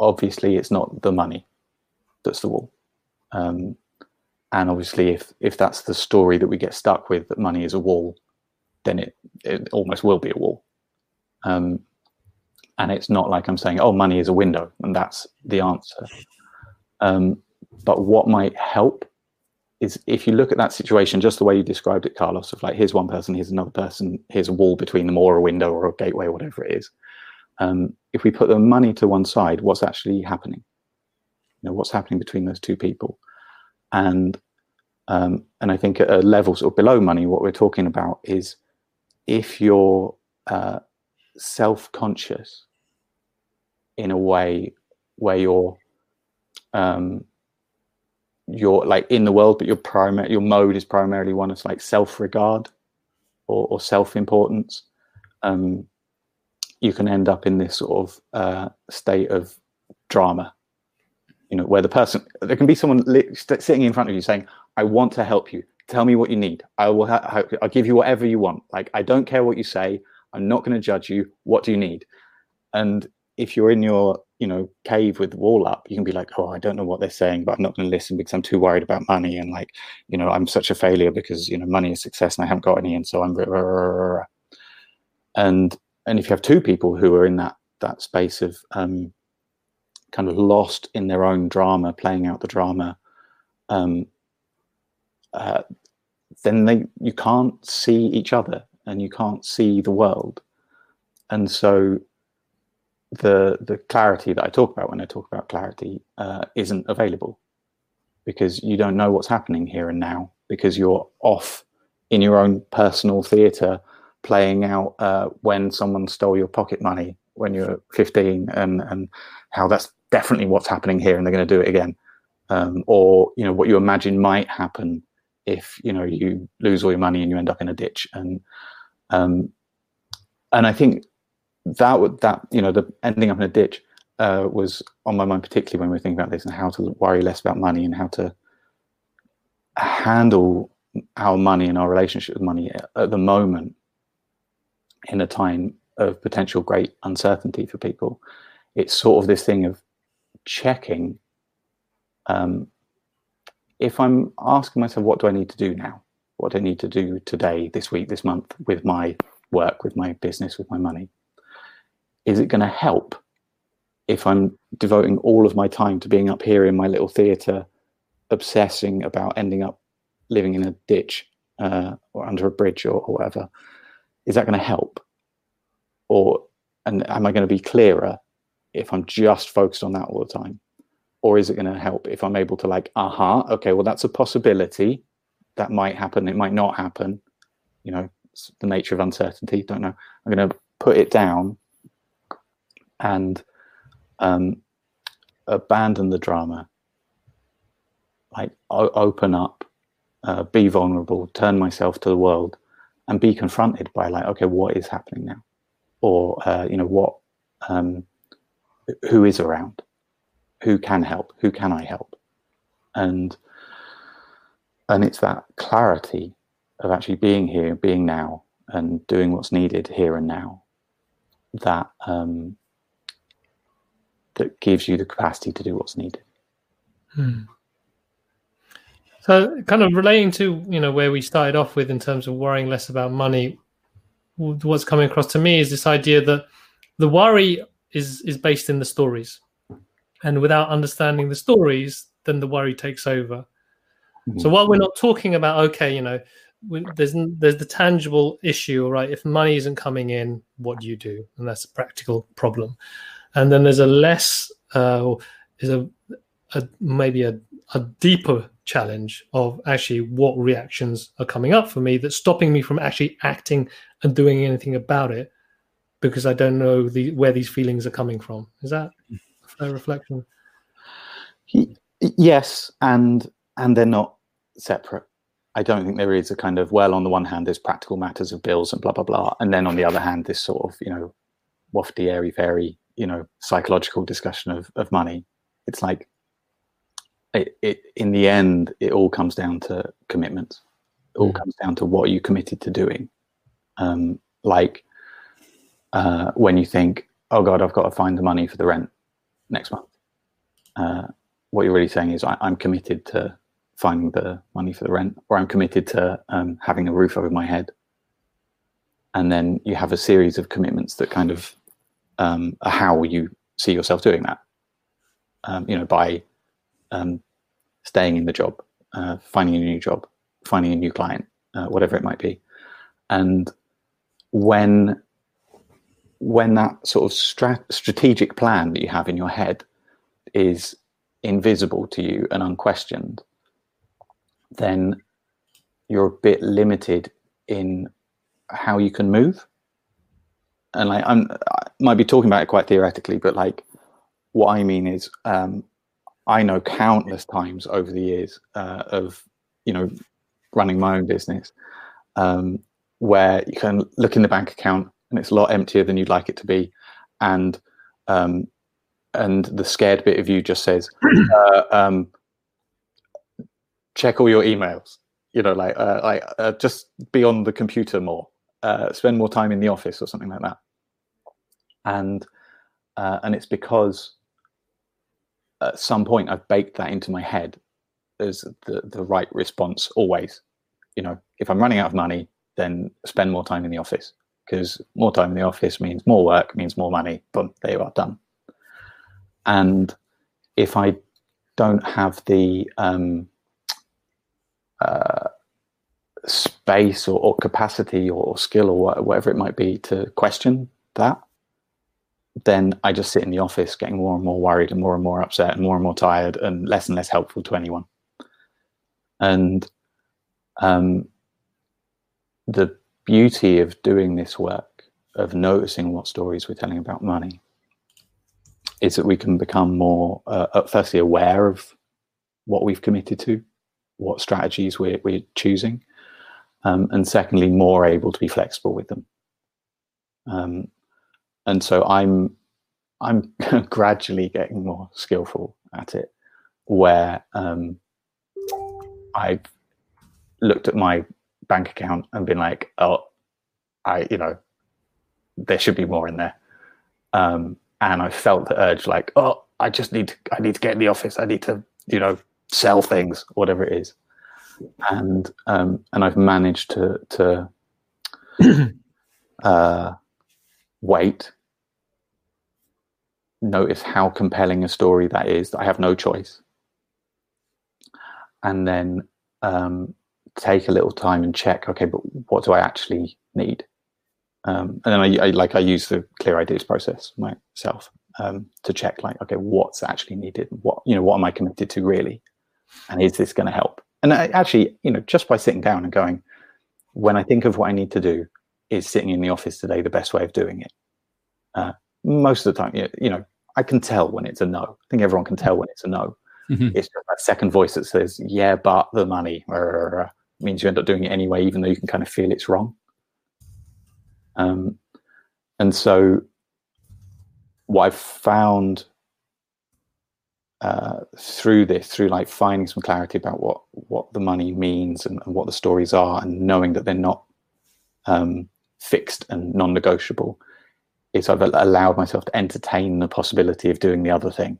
obviously it's not the money that's the wall. Um, and obviously if if that's the story that we get stuck with that money is a wall, then it, it almost will be a wall. Um, and it's not like I'm saying, oh, money is a window, and that's the answer. Um, but what might help is if you look at that situation just the way you described it, Carlos, of like here's one person, here's another person, here's a wall between them, or a window, or a gateway, or whatever it is um, if we put the money to one side, what's actually happening? You know, what's happening between those two people? And um, and I think at a level sort of below money, what we're talking about is if you're uh, self-conscious in a way where you're um, you're like in the world, but your primary your mode is primarily one of like self-regard or, or self-importance. Um, you can end up in this sort of uh, state of drama. You know where the person there can be someone li- sitting in front of you saying i want to help you. Tell me what you need. I will ha- i'll give you whatever you want. Like i don't care what you say. I'm not going to judge you. What do you need? And if you're in your you know cave with the wall up you can be like oh i don't know what they're saying but i'm not going to listen because i'm too worried about money and like you know i'm such a failure because you know money is success and i haven't got any and so i'm and and if you have two people who are in that that space of um, kind of lost in their own drama, playing out the drama, um, uh, then they you can't see each other and you can't see the world, and so the the clarity that I talk about when I talk about clarity uh, isn't available because you don't know what's happening here and now because you're off in your own personal theatre playing out uh, when someone stole your pocket money when you're 15 and and how that's definitely what's happening here and they're going to do it again. Um, or you know what you imagine might happen if you know you lose all your money and you end up in a ditch and um, and I think that would that you know the ending up in a ditch uh, was on my mind particularly when we are thinking about this and how to worry less about money and how to handle our money and our relationship with money at the moment in a time of potential great uncertainty for people. It's sort of this thing of checking um, if I'm asking myself, what do I need to do now? What do I need to do today, this week, this month with my work, with my business, with my money? Is it going to help if I'm devoting all of my time to being up here in my little theatre, obsessing about ending up living in a ditch uh, or under a bridge or, or whatever, is that going to help? Or and am I going to be clearer if I'm just focused on that all the time? Or is it going to help if I'm able to like, aha, uh-huh, okay, well that's a possibility. That might happen. It might not happen. You know, the nature of uncertainty. Don't know. I'm going to put it down and um, abandon the drama. Like o- open up, uh, be vulnerable, turn myself to the world, and be confronted by like, okay, what is happening now, or uh, you know what, um, who is around, who can help, who can I help, and and it's that clarity of actually being here, being now, and doing what's needed here and now that um, that gives you the capacity to do what's needed. Hmm. So, kind of relating to you know where we started off with in terms of worrying less about money, what's coming across to me is this idea that the worry is is based in the stories, and without understanding the stories, then the worry takes over. Mm-hmm. So while we're not talking about okay, you know, there's there's the tangible issue, right? If money isn't coming in, what do you do? And that's a practical problem. And then there's a less, uh, is a, a maybe a, a deeper challenge of actually what reactions are coming up for me that's stopping me from actually acting and doing anything about it because I don't know the where these feelings are coming from. Is that a fair reflection? Yes, and and they're not separate. I don't think there is a kind of well, on the one hand, there's practical matters of bills and blah blah blah, and then on the other hand, this sort of you know wafty, airy fairy, you know, psychological discussion of of money. It's like it, it in the end, it all comes down to commitments. It all mm. comes down to what you committed to doing. Um, like uh, when you think, oh God, I've got to find the money for the rent next month. Uh, what you're really saying is, I, I'm committed to finding the money for the rent, or I'm committed to um, having a roof over my head. And then you have a series of commitments that kind of um, how you see yourself doing that. Um, you know, by um, staying in the job, uh, finding a new job, finding a new client, uh, whatever it might be. And when when that sort of strat- strategic plan that you have in your head is invisible to you and unquestioned, then you're a bit limited in how you can move. And like I'm, I might be talking about it quite theoretically, but like what I mean is, um, I know countless times over the years uh, of you know running my own business um, where you can look in the bank account and it's a lot emptier than you'd like it to be, and um, and the scared bit of you just says, uh, um, check all your emails. You know, like uh, like uh, just be on the computer more, uh, spend more time in the office or something like that. And uh, and it's because at some point I've baked that into my head as the the right response always. You know, if I'm running out of money, then spend more time in the office because more time in the office means more work, means more money. Boom, there you are, done. And if I don't have the um, uh, space or, or, capacity or skill or whatever it might be to question that, then I just sit in the office getting more and more worried and more and more upset and more and more tired and less and less helpful to anyone. And um, the beauty of doing this work, of noticing what stories we're telling about money, is that we can become more, uh, firstly, aware of what we've committed to what strategies we're, we're choosing, um, and secondly, more able to be flexible with them. Um, and so I'm I'm gradually getting more skillful at it, where um, I've looked at my bank account and been like, oh, I you know, there should be more in there, um, and I felt the urge like, oh, I just need to, I need to get in the office. I need to you know sell things, whatever it is. And um, and I've managed to to uh, wait, notice how compelling a story that is that I have no choice, and then um, take a little time and check. Okay, but what do I actually need? Um, and then I, I, like I use the clear ideas process myself um, to check like okay what's actually needed what you know what am I committed to really and is this going to help and I, actually you know just by sitting down and going when I think of what I need to do is sitting in the office today the best way of doing it uh, most of the time you know I can tell when it's a no. I think everyone can tell when it's a no. Mm-hmm. it's just that second voice that says yeah but the money means you end up doing it anyway even though you can kind of feel it's wrong. Um, and so what I've found uh, through this, through like finding some clarity about what what the money means and, and what the stories are, and knowing that they're not um, fixed and non-negotiable, is I've allowed myself to entertain the possibility of doing the other thing.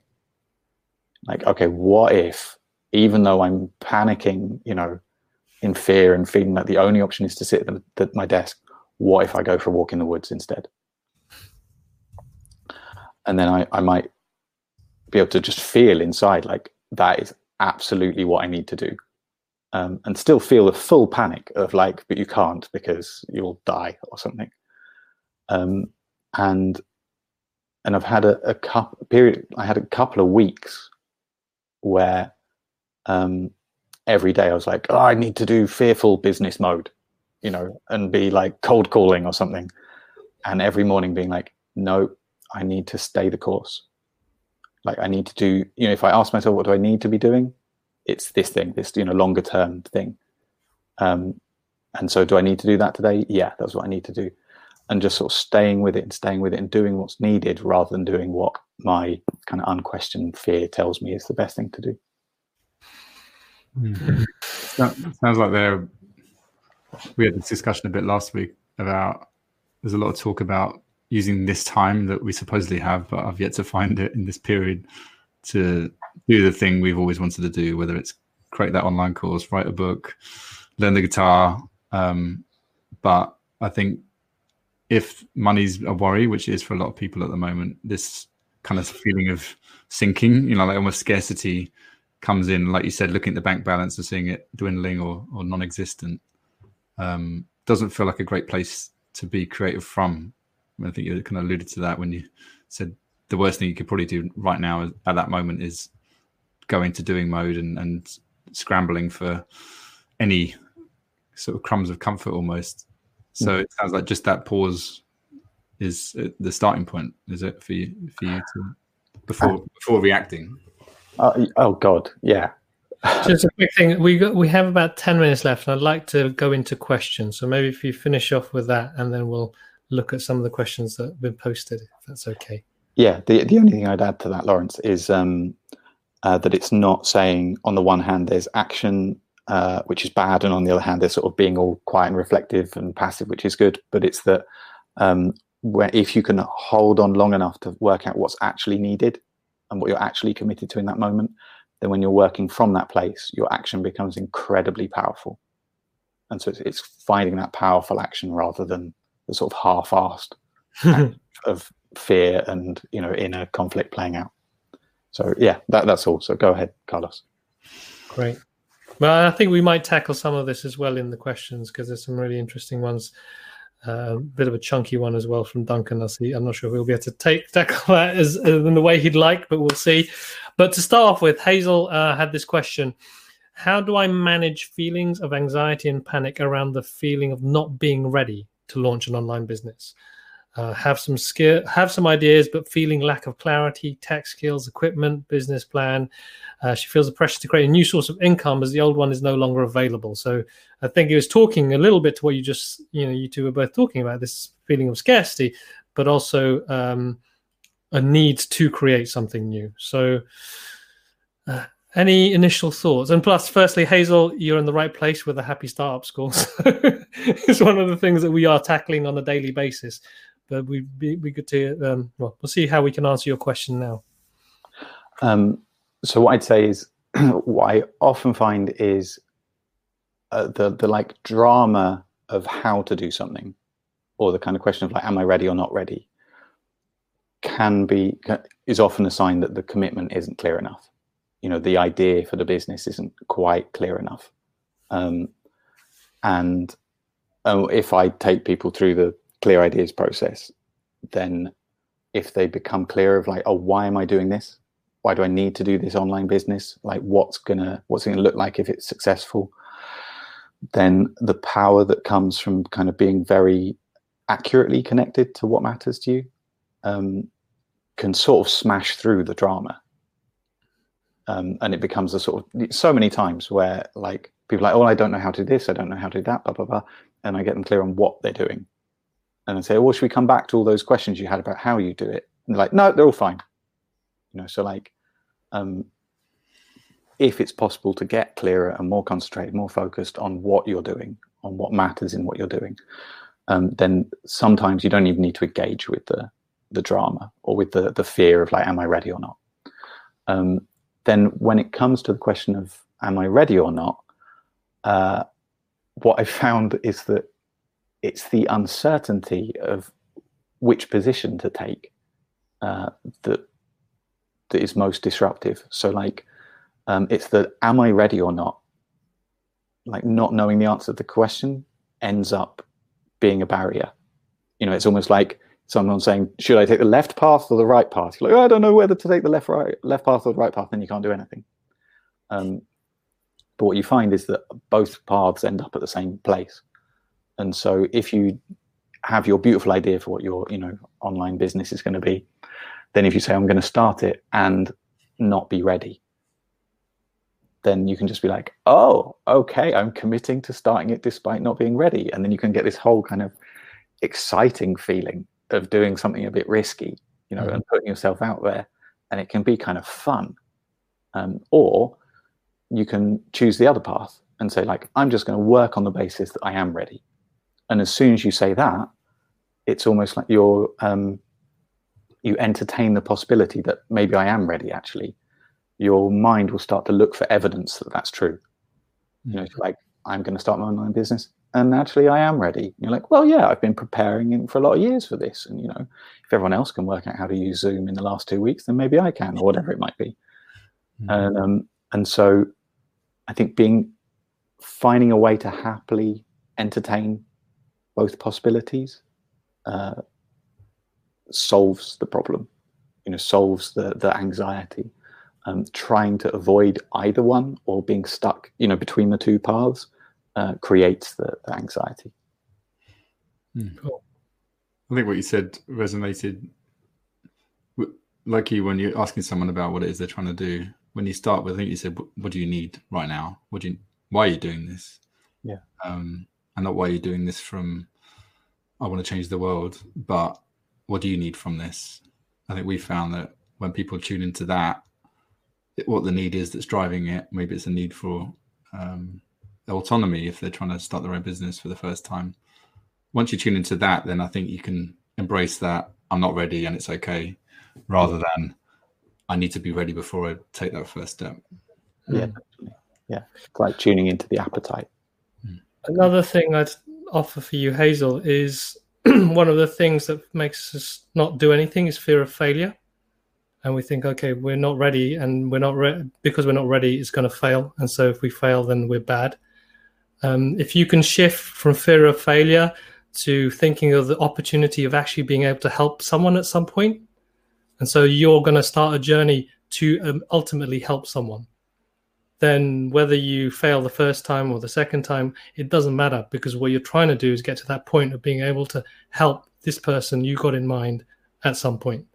Like, okay, what if, even though I'm panicking, you know, in fear and feeling that the only option is to sit at, the, my desk, what if I go for a walk in the woods instead? and then I, I might be able to just feel inside like that is absolutely what I need to do. Um, and still feel the full panic of like, but you can't because you'll die or something. Um, and and I've had a, a couple period. I had a couple of weeks where um, every day I was like, oh, I need to do fearful business mode, you know, and be like cold calling or something. And every morning being like, no, I need to stay the course. Like I need to do, you know, if I ask myself, what do I need to be doing? It's this thing, this, you know, longer term thing. Um, and so do I need to do that today? Yeah, that's what I need to do. And just sort of staying with it and staying with it and doing what's needed rather than doing what my kind of unquestioned fear tells me is the best thing to do. Mm. sounds like there. We had this discussion a bit last week about there's a lot of talk about using this time that we supposedly have, but I've yet to find it in this period to do the thing we've always wanted to do, whether it's create that online course, write a book, learn the guitar. Um, but I think if money's a worry, which is for a lot of people at the moment, this kind of feeling of sinking, you know, like almost scarcity comes in. Like you said, looking at the bank balance and seeing it dwindling or, or non existent um, doesn't feel like a great place to be creative from. I think you kind of alluded to that when you said the worst thing you could probably do right now at that moment is go into doing mode and, and scrambling for any sort of crumbs of comfort almost. So it sounds like just that pause is uh, the starting point, is it for you for you to before before reacting? Uh, oh God, yeah. Just a quick thing. We got we have about ten minutes left, and I'd like to go into questions. So maybe if you finish off with that, and then we'll look at some of the questions that have been posted, if that's okay. Yeah, the, the only thing I'd add to that, Laurence, is um, uh, that it's not saying on the one hand there's action uh, which is bad, and on the other hand they're sort of being all quiet and reflective and passive, which is good. But it's that um, where if you can hold on long enough to work out what's actually needed and what you're actually committed to in that moment, then when you're working from that place, your action becomes incredibly powerful. And so it's, it's finding that powerful action rather than the sort of half-assed of fear and you know inner conflict playing out. So yeah, that, that's all. So go ahead, Carlos. Great. Well, I think we might tackle some of this as well in the questions because there's some really interesting ones. Uh, a bit of a chunky one as well from Duncan. I see. I'm not sure if we'll be able to take tackle that as uh, in the way he'd like, but we'll see. But to start off with, Hazel uh, had this question: How do I manage feelings of anxiety and panic around the feeling of not being ready to launch an online business. Uh, have some skill, have some ideas, but feeling lack of clarity, tech skills, equipment, business plan. Uh, she feels the pressure to create a new source of income as the old one is no longer available. So I think he was talking a little bit to what you just, you know, you two were both talking about this feeling of scarcity, but also um, a need to create something new. So uh, any initial thoughts? And plus, firstly, Hazel, you're in the right place with the Happy Startup School. it's one of the things that we are tackling on a daily basis. But be, be good to, um, well, we'll see how we can answer your question now. Um, so, what I'd say is, what I often find is uh, the, the like drama of how to do something, or the kind of question of like, am I ready or not ready, can be is often a sign that the commitment isn't clear enough. You know, the idea for the business isn't quite clear enough. Um, and uh, if I take people through the clear ideas process, then if they become clear of like, oh, why am I doing this? Why do I need to do this online business? Like, what's gonna what's gonna look like if it's successful? Then the power that comes from kind of being very accurately connected to what matters to you um, can sort of smash through the drama. Um, and it becomes a sort of so many times where like people like, oh, I don't know how to do this, I don't know how to do that, blah blah blah, and I get them clear on what they're doing, and I say, well, should we come back to all those questions you had about how you do it? And they're like, no, they're all fine. You know, so like, um, if it's possible to get clearer and more concentrated, more focused on what you're doing, on what matters in what you're doing, um, then sometimes you don't even need to engage with the the drama or with the the fear of like, am I ready or not? Um, then when it comes to the question of am I ready or not, uh, what I found is that it's the uncertainty of which position to take uh, that that is most disruptive. So like, um, it's the am I ready or not? Like not knowing the answer to the question ends up being a barrier. You know, it's almost like someone saying, "Should I take the left path or the right path?" You're like, oh, "I don't know whether to take the left right left path or the right path," then you can't do anything. Um, but what you find is that both paths end up at the same place. And so, if you have your beautiful idea for what your you know online business is going to be, then if you say, "I'm going to start it," and not be ready, then you can just be like, "Oh, okay, I'm committing to starting it despite not being ready," and then you can get this whole kind of exciting feeling of doing something a bit risky, you know, mm-hmm. and putting yourself out there, and it can be kind of fun. Um, or you can choose the other path and say, like, I'm just going to work on the basis that I am ready. And as soon as you say that, it's almost like you're um, you entertain the possibility that maybe I am ready. Actually, your mind will start to look for evidence that that's true. Mm-hmm. You know, like I'm going to start my online business and actually I am ready. You're like, well, yeah, I've been preparing for a lot of years for this, and you know, if everyone else can work out how to use Zoom in the last two weeks, then maybe I can, or whatever it might be. Mm-hmm. And um, and so, I think being finding a way to happily entertain both possibilities uh, solves the problem. You know, solves the the anxiety. Um, trying to avoid either one or being stuck, you know, between the two paths uh, creates the, the anxiety. Hmm. Cool. I think what you said resonated. Like you, when you're asking someone about what it is they're trying to do, when you start with, I think you said, "What do you need right now? What do you? Why are you doing this?" Yeah. Um, and not why you're doing this from, "I want to change the world," but what do you need from this? I think we found that when people tune into that, what the need is that's driving it. Maybe it's a need for um, autonomy if they're trying to start their own business for the first time. Once you tune into that, then I think you can embrace that I'm not ready and it's okay, rather than I need to be ready before I take that first step. Yeah, yeah, it's like tuning into the appetite. Another thing I'd offer for you, Hazel, is one of the things that makes us not do anything is fear of failure and we think, okay, we're not ready, and we're not ready because we're not ready. It's going to fail, and so if we fail, then we're bad. Um, if you can shift from fear of failure to thinking of the opportunity of actually being able to help someone at some point, and so you're going to start a journey to um, ultimately help someone, then whether you fail the first time or the second time, it doesn't matter because what you're trying to do is get to that point of being able to help this person you got in mind at some point.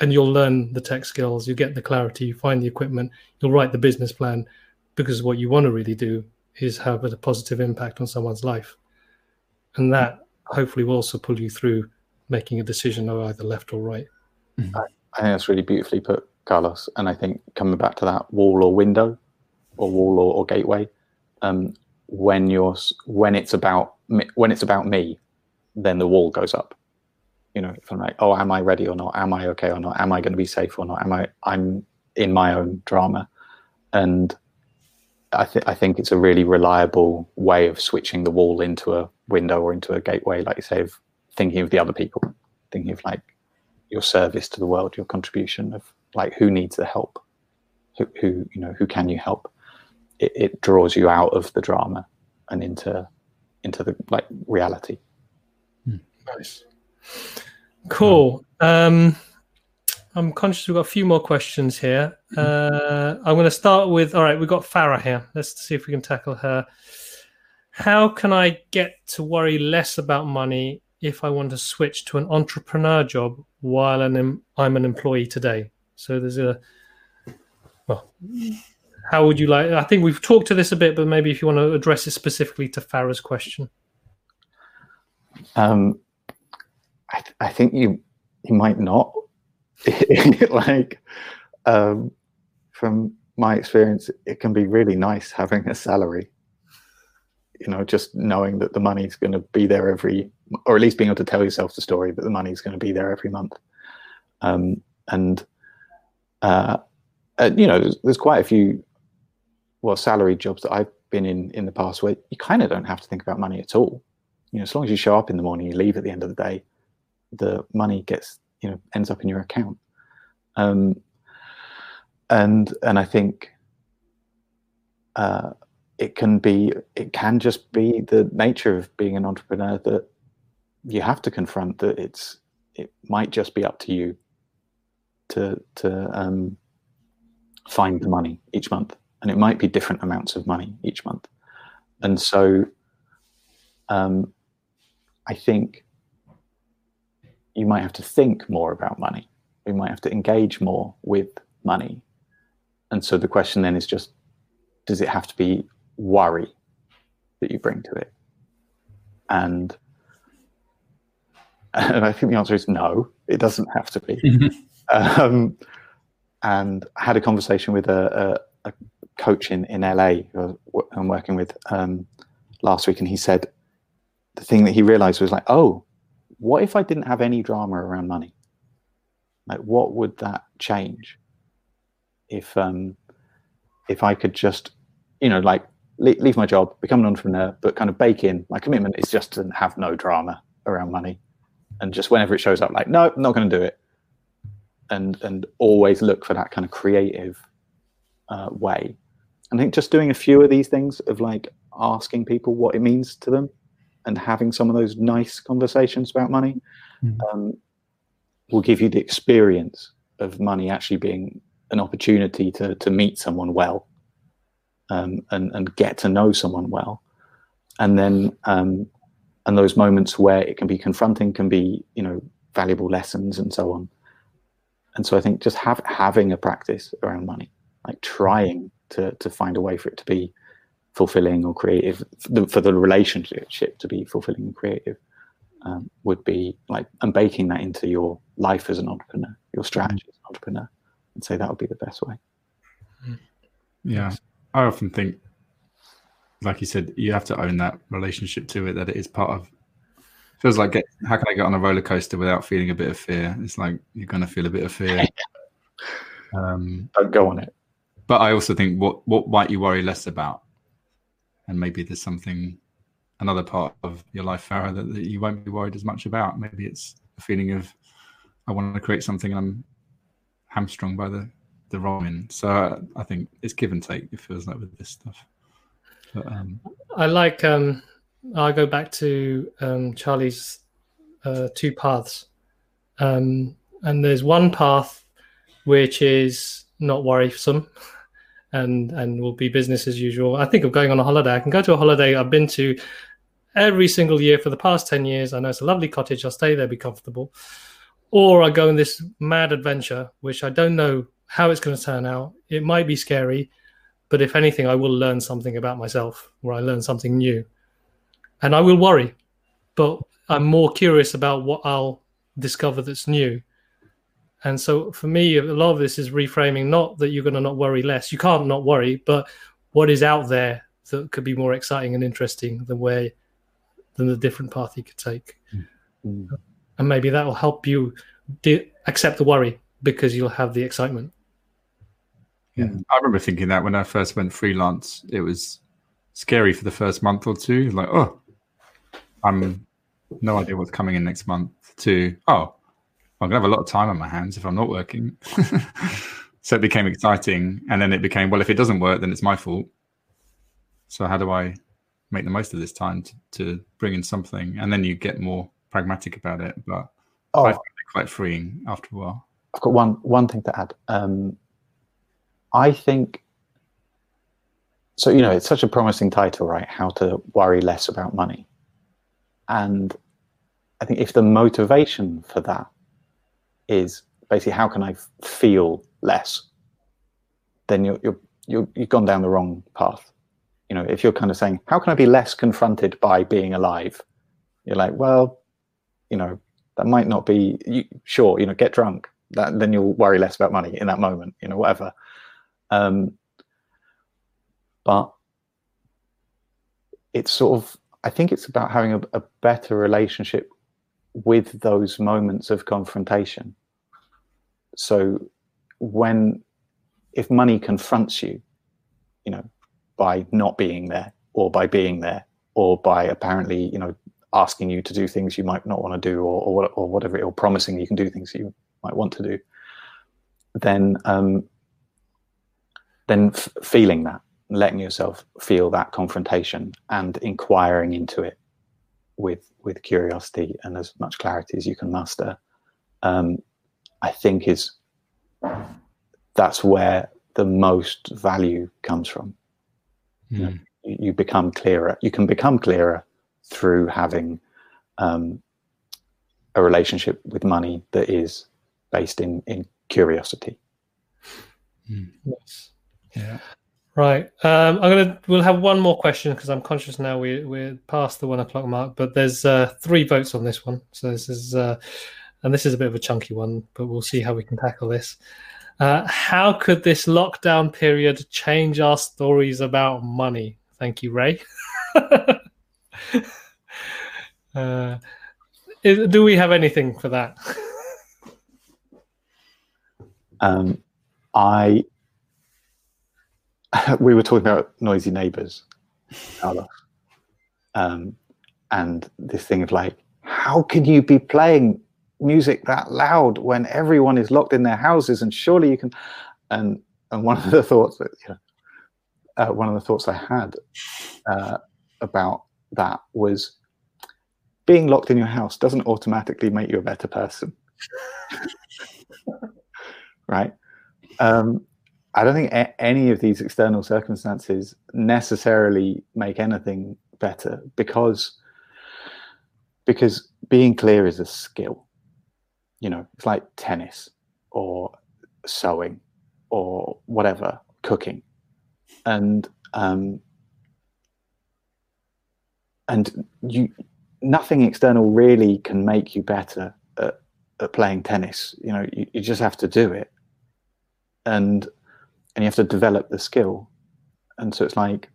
And you'll learn the tech skills, you get the clarity, you find the equipment, you'll write the business plan because what you want to really do is have a positive impact on someone's life. And that hopefully will also pull you through making a decision of either left or right. Mm-hmm. I, I think that's really beautifully put, Carlos. And I think coming back to that wall or window, or wall or, or gateway, um, when you're when it's about when it's about me, then the wall goes up. You know, if I'm like, oh, am I ready or not? Am I okay or not? Am I going to be safe or not? Am I? I'm in my own drama, and I, th- I think it's a really reliable way of switching the wall into a window or into a gateway, like you say, of thinking of the other people, thinking of like your service to the world, your contribution of like who needs the help, who, who you know who can you help. It, it draws you out of the drama and into into the like reality. Nice. Cool. Um, I'm conscious we've got a few more questions here. Uh, I'm going to start with all right, we've got Farah here. Let's see if we can tackle her. How can I get to worry less about money if I want to switch to an entrepreneur job while an, I'm an employee today? So there's a, well, how would you like? I think we've talked to this a bit, but maybe if you want to address it specifically to Farah's question. Um, I, th- I think you you might not like um, from my experience it can be really nice having a salary you know just knowing that the money's going to be there every or at least being able to tell yourself the story that the money's going to be there every month um, and uh, you know there's, there's quite a few well salary jobs that i've been in in the past where you kind of don't have to think about money at all. You know as long as you show up in the morning you leave at the end of the day the money gets you know ends up in your account. Um, and and i think uh, it can be it can just be the nature of being an entrepreneur that you have to confront that it's it might just be up to you to to um, find the money each month and it might be different amounts of money each month and so um, i think you might have to think more about money. You might have to engage more with money. And so the question then is just does it have to be worry that you bring to it? And and I think the answer is no, it doesn't have to be. um, and I had a conversation with a, a, a coach in, in LA who I'm working with um, last week, and he said the thing that he realized was like, oh, what if I didn't have any drama around money? Like, what would that change? If um, if I could just, you know, like leave, leave my job, become an entrepreneur, but kind of bake in my commitment is just to have no drama around money, and just whenever it shows up, like, no, I'm not going to do it, and and always look for that kind of creative uh, way. I think just doing a few of these things of like asking people what it means to them and having some of those nice conversations about money mm. um, will give you the experience of money actually being an opportunity to to meet someone well um, and and get to know someone well, and then um, and those moments where it can be confronting can be you know valuable lessons and so on. And so I think just have having a practice around money, like trying to to find a way for it to be fulfilling or creative. For the relationship to be fulfilling and creative um, would be like and baking that into your life as an entrepreneur your strategy mm. as an entrepreneur. And say that would be the best way. Yeah. I often think like you said you have to own that relationship to it that it is part of feels like get, how can i get on a roller coaster without feeling a bit of fear? It's like you're going to feel a bit of fear. Um, don't go on it but i also think what what might you worry less about? And maybe there's something another part of your life farah that, that, you won't be worried as much about. Maybe it's a feeling of i want to create something and i'm hamstrung by the the wrong so uh, i think it's give and take it feels like with this stuff. But, um, i like um i go back to um charlie's uh, two paths. Um and there's one path which is not worrisome and and will be business as usual. I think of going on a holiday. I can go to a holiday I've been to every single year for the past 10 years. I know it's a lovely cottage. I'll stay there, be comfortable. Or I go on this mad adventure, which I don't know how it's going to turn out. It might be scary, but if anything, I will learn something about myself or I learn something new. And I will worry, but I'm more curious about what I'll discover that's new and so for me, a lot of this is reframing not that you're going to not worry less. You can't not worry, but what is out there that could be more exciting and interesting than where than the different path you could take. Mm. And maybe that will help you de- accept the worry because you'll have the excitement. Yeah, I remember thinking that when I first went freelance, it was scary for the first month or two. Like, oh, I'm no idea what's coming in next month. To oh, I'm gonna have a lot of time on my hands if I'm not working. so it became exciting, and then it became well, if it doesn't work, then it's my fault. So how do I make the most of this time to, to bring in something? And then you get more pragmatic about it. But Oh, I find it quite freeing after a while. I've got one one thing to add. Um, I think so. You know, it's such a promising title, right? How to worry less about money, and I think if the motivation for that is basically how can I feel less, then you're you're you're you've gone down the wrong path. You know, if you're kind of saying how can I be less confronted by being alive, you're like, well, you know, that might not be you, sure. You know, get drunk, that then you'll worry less about money in that moment you know whatever um but it's sort of i think it's about having a, a better relationship with those moments of confrontation. So when if money confronts you you know by not being there or by being there or by apparently you know asking you to do things you might not want to do or or, or whatever or promising you can do things you might want to do, then um, then f- feeling that, letting yourself feel that confrontation, and inquiring into it with with curiosity and as much clarity as you can muster, um, I think is that's where the most value comes from. Yeah. You, you become clearer. You can become clearer through having um, a relationship with money that is based in in curiosity. Yes. Yeah. Right. Um, I'm gonna. We'll have one more question because I'm conscious now we we're past the one o'clock mark. But there's uh, three votes on this one, so this is uh, and this is a bit of a chunky one, but we'll see how we can tackle this. Uh, how could this lockdown period change our stories about money? Thank you, Ray. uh, is- do we have anything for that? Um, I we were talking about noisy neighbors, um, and this thing of like, how can you be playing music that loud when everyone is locked in their houses? And surely you can. And and one of the thoughts that you know, uh, one of the thoughts I had uh, about that was being locked in your house doesn't automatically make you a better person. right? Um, I don't think a- any of these external circumstances necessarily make anything better because because being clear is a skill. You know, it's like tennis or sewing or whatever, cooking, and um, and you nothing external really can make you better at, at playing tennis. You know, you, you just have to do it and and you have to develop the skill. And so it's like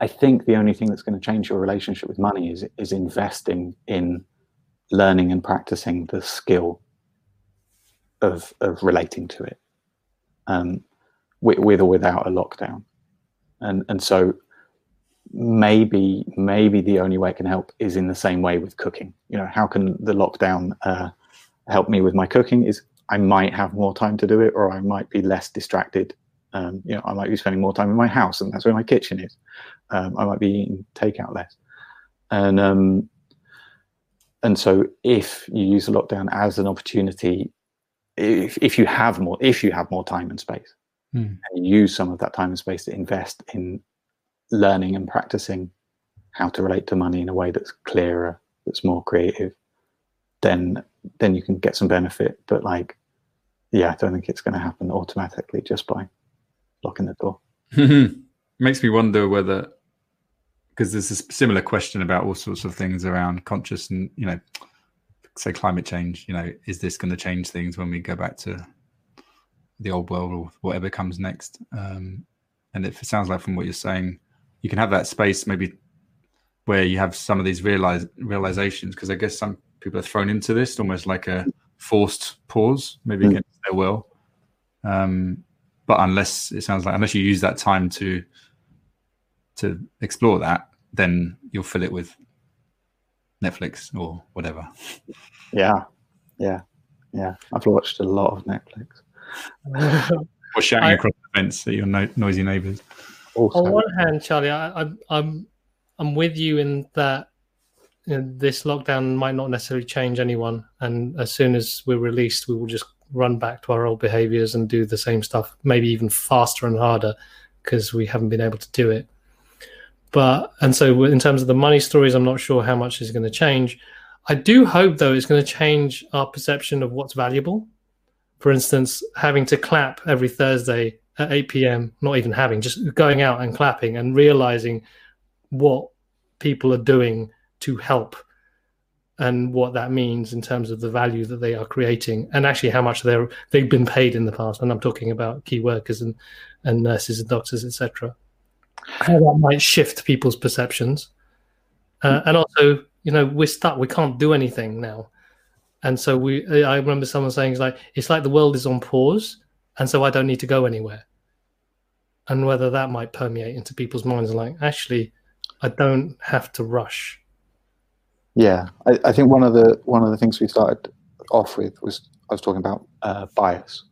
i think the only thing that's going to change your relationship with money is is investing in learning and practicing the skill of of relating to it um with, with or without a lockdown. And and so maybe maybe the only way it can help is in the same way with cooking. You know how can the lockdown uh, help me with my cooking is I might have more time to do it, or I might be less distracted. Um, you know, I might be spending more time in my house, and that's where my kitchen is. Um, I might be eating takeout less, and um, and so if you use the lockdown as an opportunity, if if you have more, if you have more time and space, Hmm. and you use some of that time and space to invest in learning and practicing how to relate to money in a way that's clearer, that's more creative, then then you can get some benefit. But like, yeah, I don't think it's going to happen automatically just by locking the door. Makes me wonder whether, because there's a similar question about all sorts of things around conscious and, you know, say climate change, you know, is this going to change things when we go back to the old world or whatever comes next? Um, and it sounds like from what you're saying, you can have that space maybe where you have some of these realize realizations, because I guess some people are thrown into this almost like a forced pause, maybe Mm. against their will. Um, but unless it sounds like unless you use that time to to explore that, then you'll fill it with Netflix or whatever. Yeah, yeah. Yeah, I've watched a lot of Netflix. or shouting I- across the fence at your no- noisy neighbours. Also, On one hand, Charlie, I, I, I'm I'm with you in that you know, this lockdown might not necessarily change anyone, and as soon as we're released, we will just run back to our old behaviors and do the same stuff, maybe even faster and harder, because we haven't been able to do it. But and so in terms of the money stories, I'm not sure how much is going to change. I do hope though it's going to change our perception of what's valuable. For instance, having to clap every Thursday at 8 p.m., not even having, just going out and clapping and realizing what people are doing to help and what that means in terms of the value that they are creating and actually how much they're they've been paid in the past. And i'm talking about key workers and and nurses and doctors etc how that might shift people's perceptions. Uh, and also you know we're stuck. We can't do anything now. And so we i remember someone saying it's like it's like the world is on pause and so i don't need to go anywhere. And whether that might permeate into people's minds like actually i don't have to rush Yeah, I, I think one of the one of the things we started off with was I was talking about uh, bias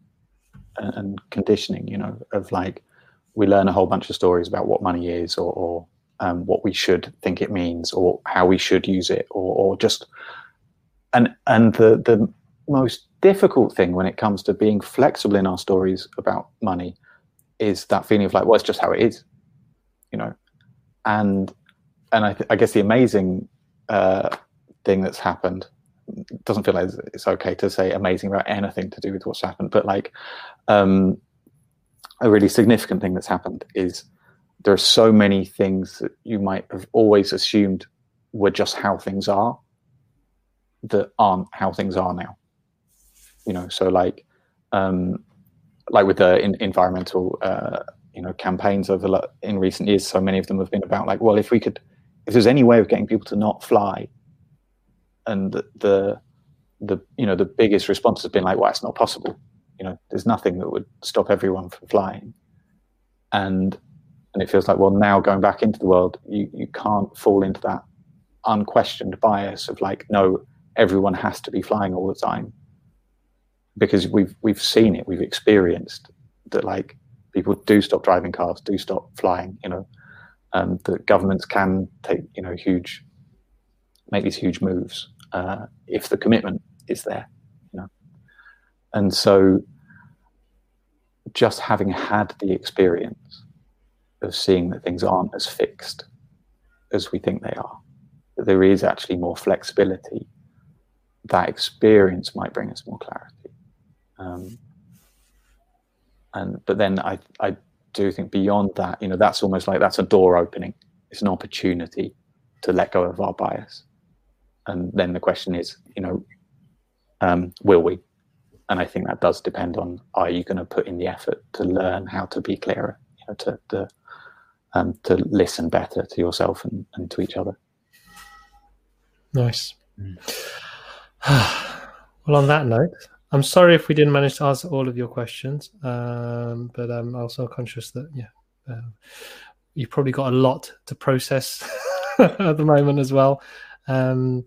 and, and conditioning. You know, of like we learn a whole bunch of stories about what money is, or, or um, what we should think it means, or how we should use it, or, or just and and the the most difficult thing when it comes to being flexible in our stories about money is that feeling of like, well, it's just how it is, you know, and and I, th- I guess the amazing uh, thing that's happened doesn't feel like it's- it's okay to say amazing about anything to do with what's happened, but like um, a really significant thing that's happened is there are so many things that you might have always assumed were just how things are that aren't how things are now. You know, so like um, like with the in, environmental uh, you know campaigns over in recent years, so many of them have been about like, well, if we could, if there's any way of getting people to not fly, and the the, you know the biggest response has been like, well, it's not possible. You know, there's nothing that would stop everyone from flying, and and it feels like well now going back into the world, you you can't fall into that unquestioned bias of like no everyone has to be flying all the time. Because we've we've seen it we've experienced that like people do stop driving cars do stop flying you know um, that governments can take you know huge make these huge moves uh, if the commitment is there you know. And so just having had the experience of seeing that things aren't as fixed as we think they are that there is actually more flexibility that experience might bring us more clarity. Um, and but then I I do think beyond that, you know, that's almost like that's a door opening. It's an opportunity to let go of our bias, and then the question is, you know, um, will we? And I think that does depend on are you going to put in the effort to learn how to be clearer, you know, to to um, to listen better to yourself and, and to each other. Nice. well, on that note, I'm sorry if we didn't manage to answer all of your questions, um, but I'm also conscious that yeah, uh, you've probably got a lot to process at the moment as well. Um,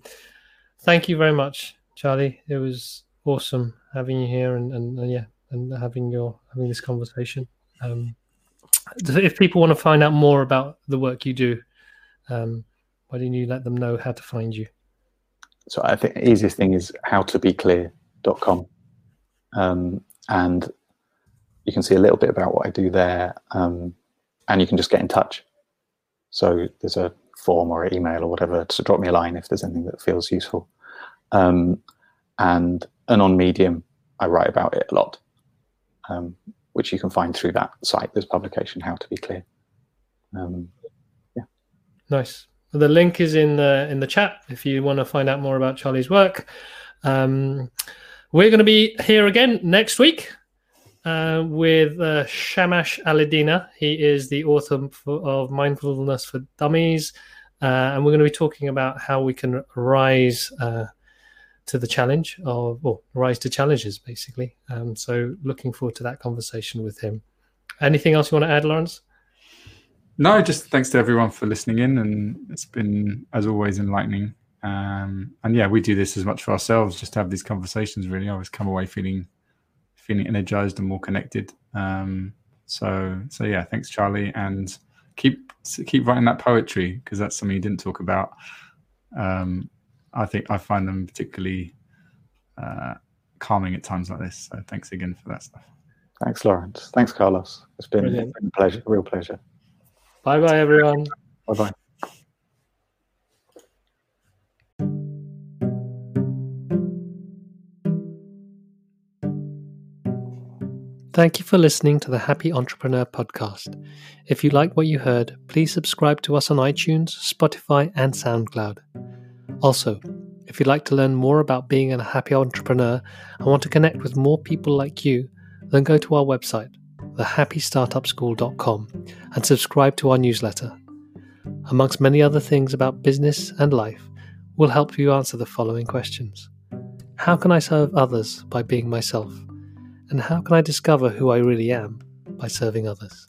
thank you very much, Charlie. It was awesome having you here and, and, yeah, and having your having this conversation. Um, if people want to find out more about the work you do, um, why don't you let them know how to find you? So I think the easiest thing is how to be clear.com. Um, and you can see a little bit about what I do there. Um, and you can just get in touch. So there's a form or an email or whatever to drop me a line if there's anything that feels useful. Um, and and on Medium, I write about it a lot, um, which you can find through that site. There's publication how to be clear. Um, Nice. The link is in the in the chat if you want to find out more about Charlie's work. Um, we're going to be here again next week uh, with uh, Shamash Alidina. He is the author of Mindfulness for Dummies, uh, and we're going to be talking about how we can rise uh, to the challenge of, or rise to challenges, basically. Um, so, looking forward to that conversation with him. Anything else you want to add, Laurence? No, just thanks to everyone for listening in, and it's been, as always, enlightening Um, and yeah, we do this as much for ourselves, just to have these conversations. Really, I always come away feeling feeling energized and more connected. Um, so so yeah, thanks, Charlie, and keep keep writing that poetry because that's something you didn't talk about. Um, I think I find them particularly uh, calming at times like this. So thanks again for that stuff. Thanks, Laurence. Thanks, Carlos. It's been, Brilliant. been a pleasure, real pleasure. Bye bye, everyone. Bye bye. Thank you for listening to the Happy Entrepreneur podcast. If you like what you heard, please subscribe to us on iTunes, Spotify, and SoundCloud. Also, if you'd like to learn more about being a happy entrepreneur and want to connect with more people like you, then go to our website, thehappystartupschool.com, and subscribe to our newsletter. Amongst many other things about business and life, we'll help you answer the following questions How can I serve others by being myself? And how can I discover who I really am by serving others?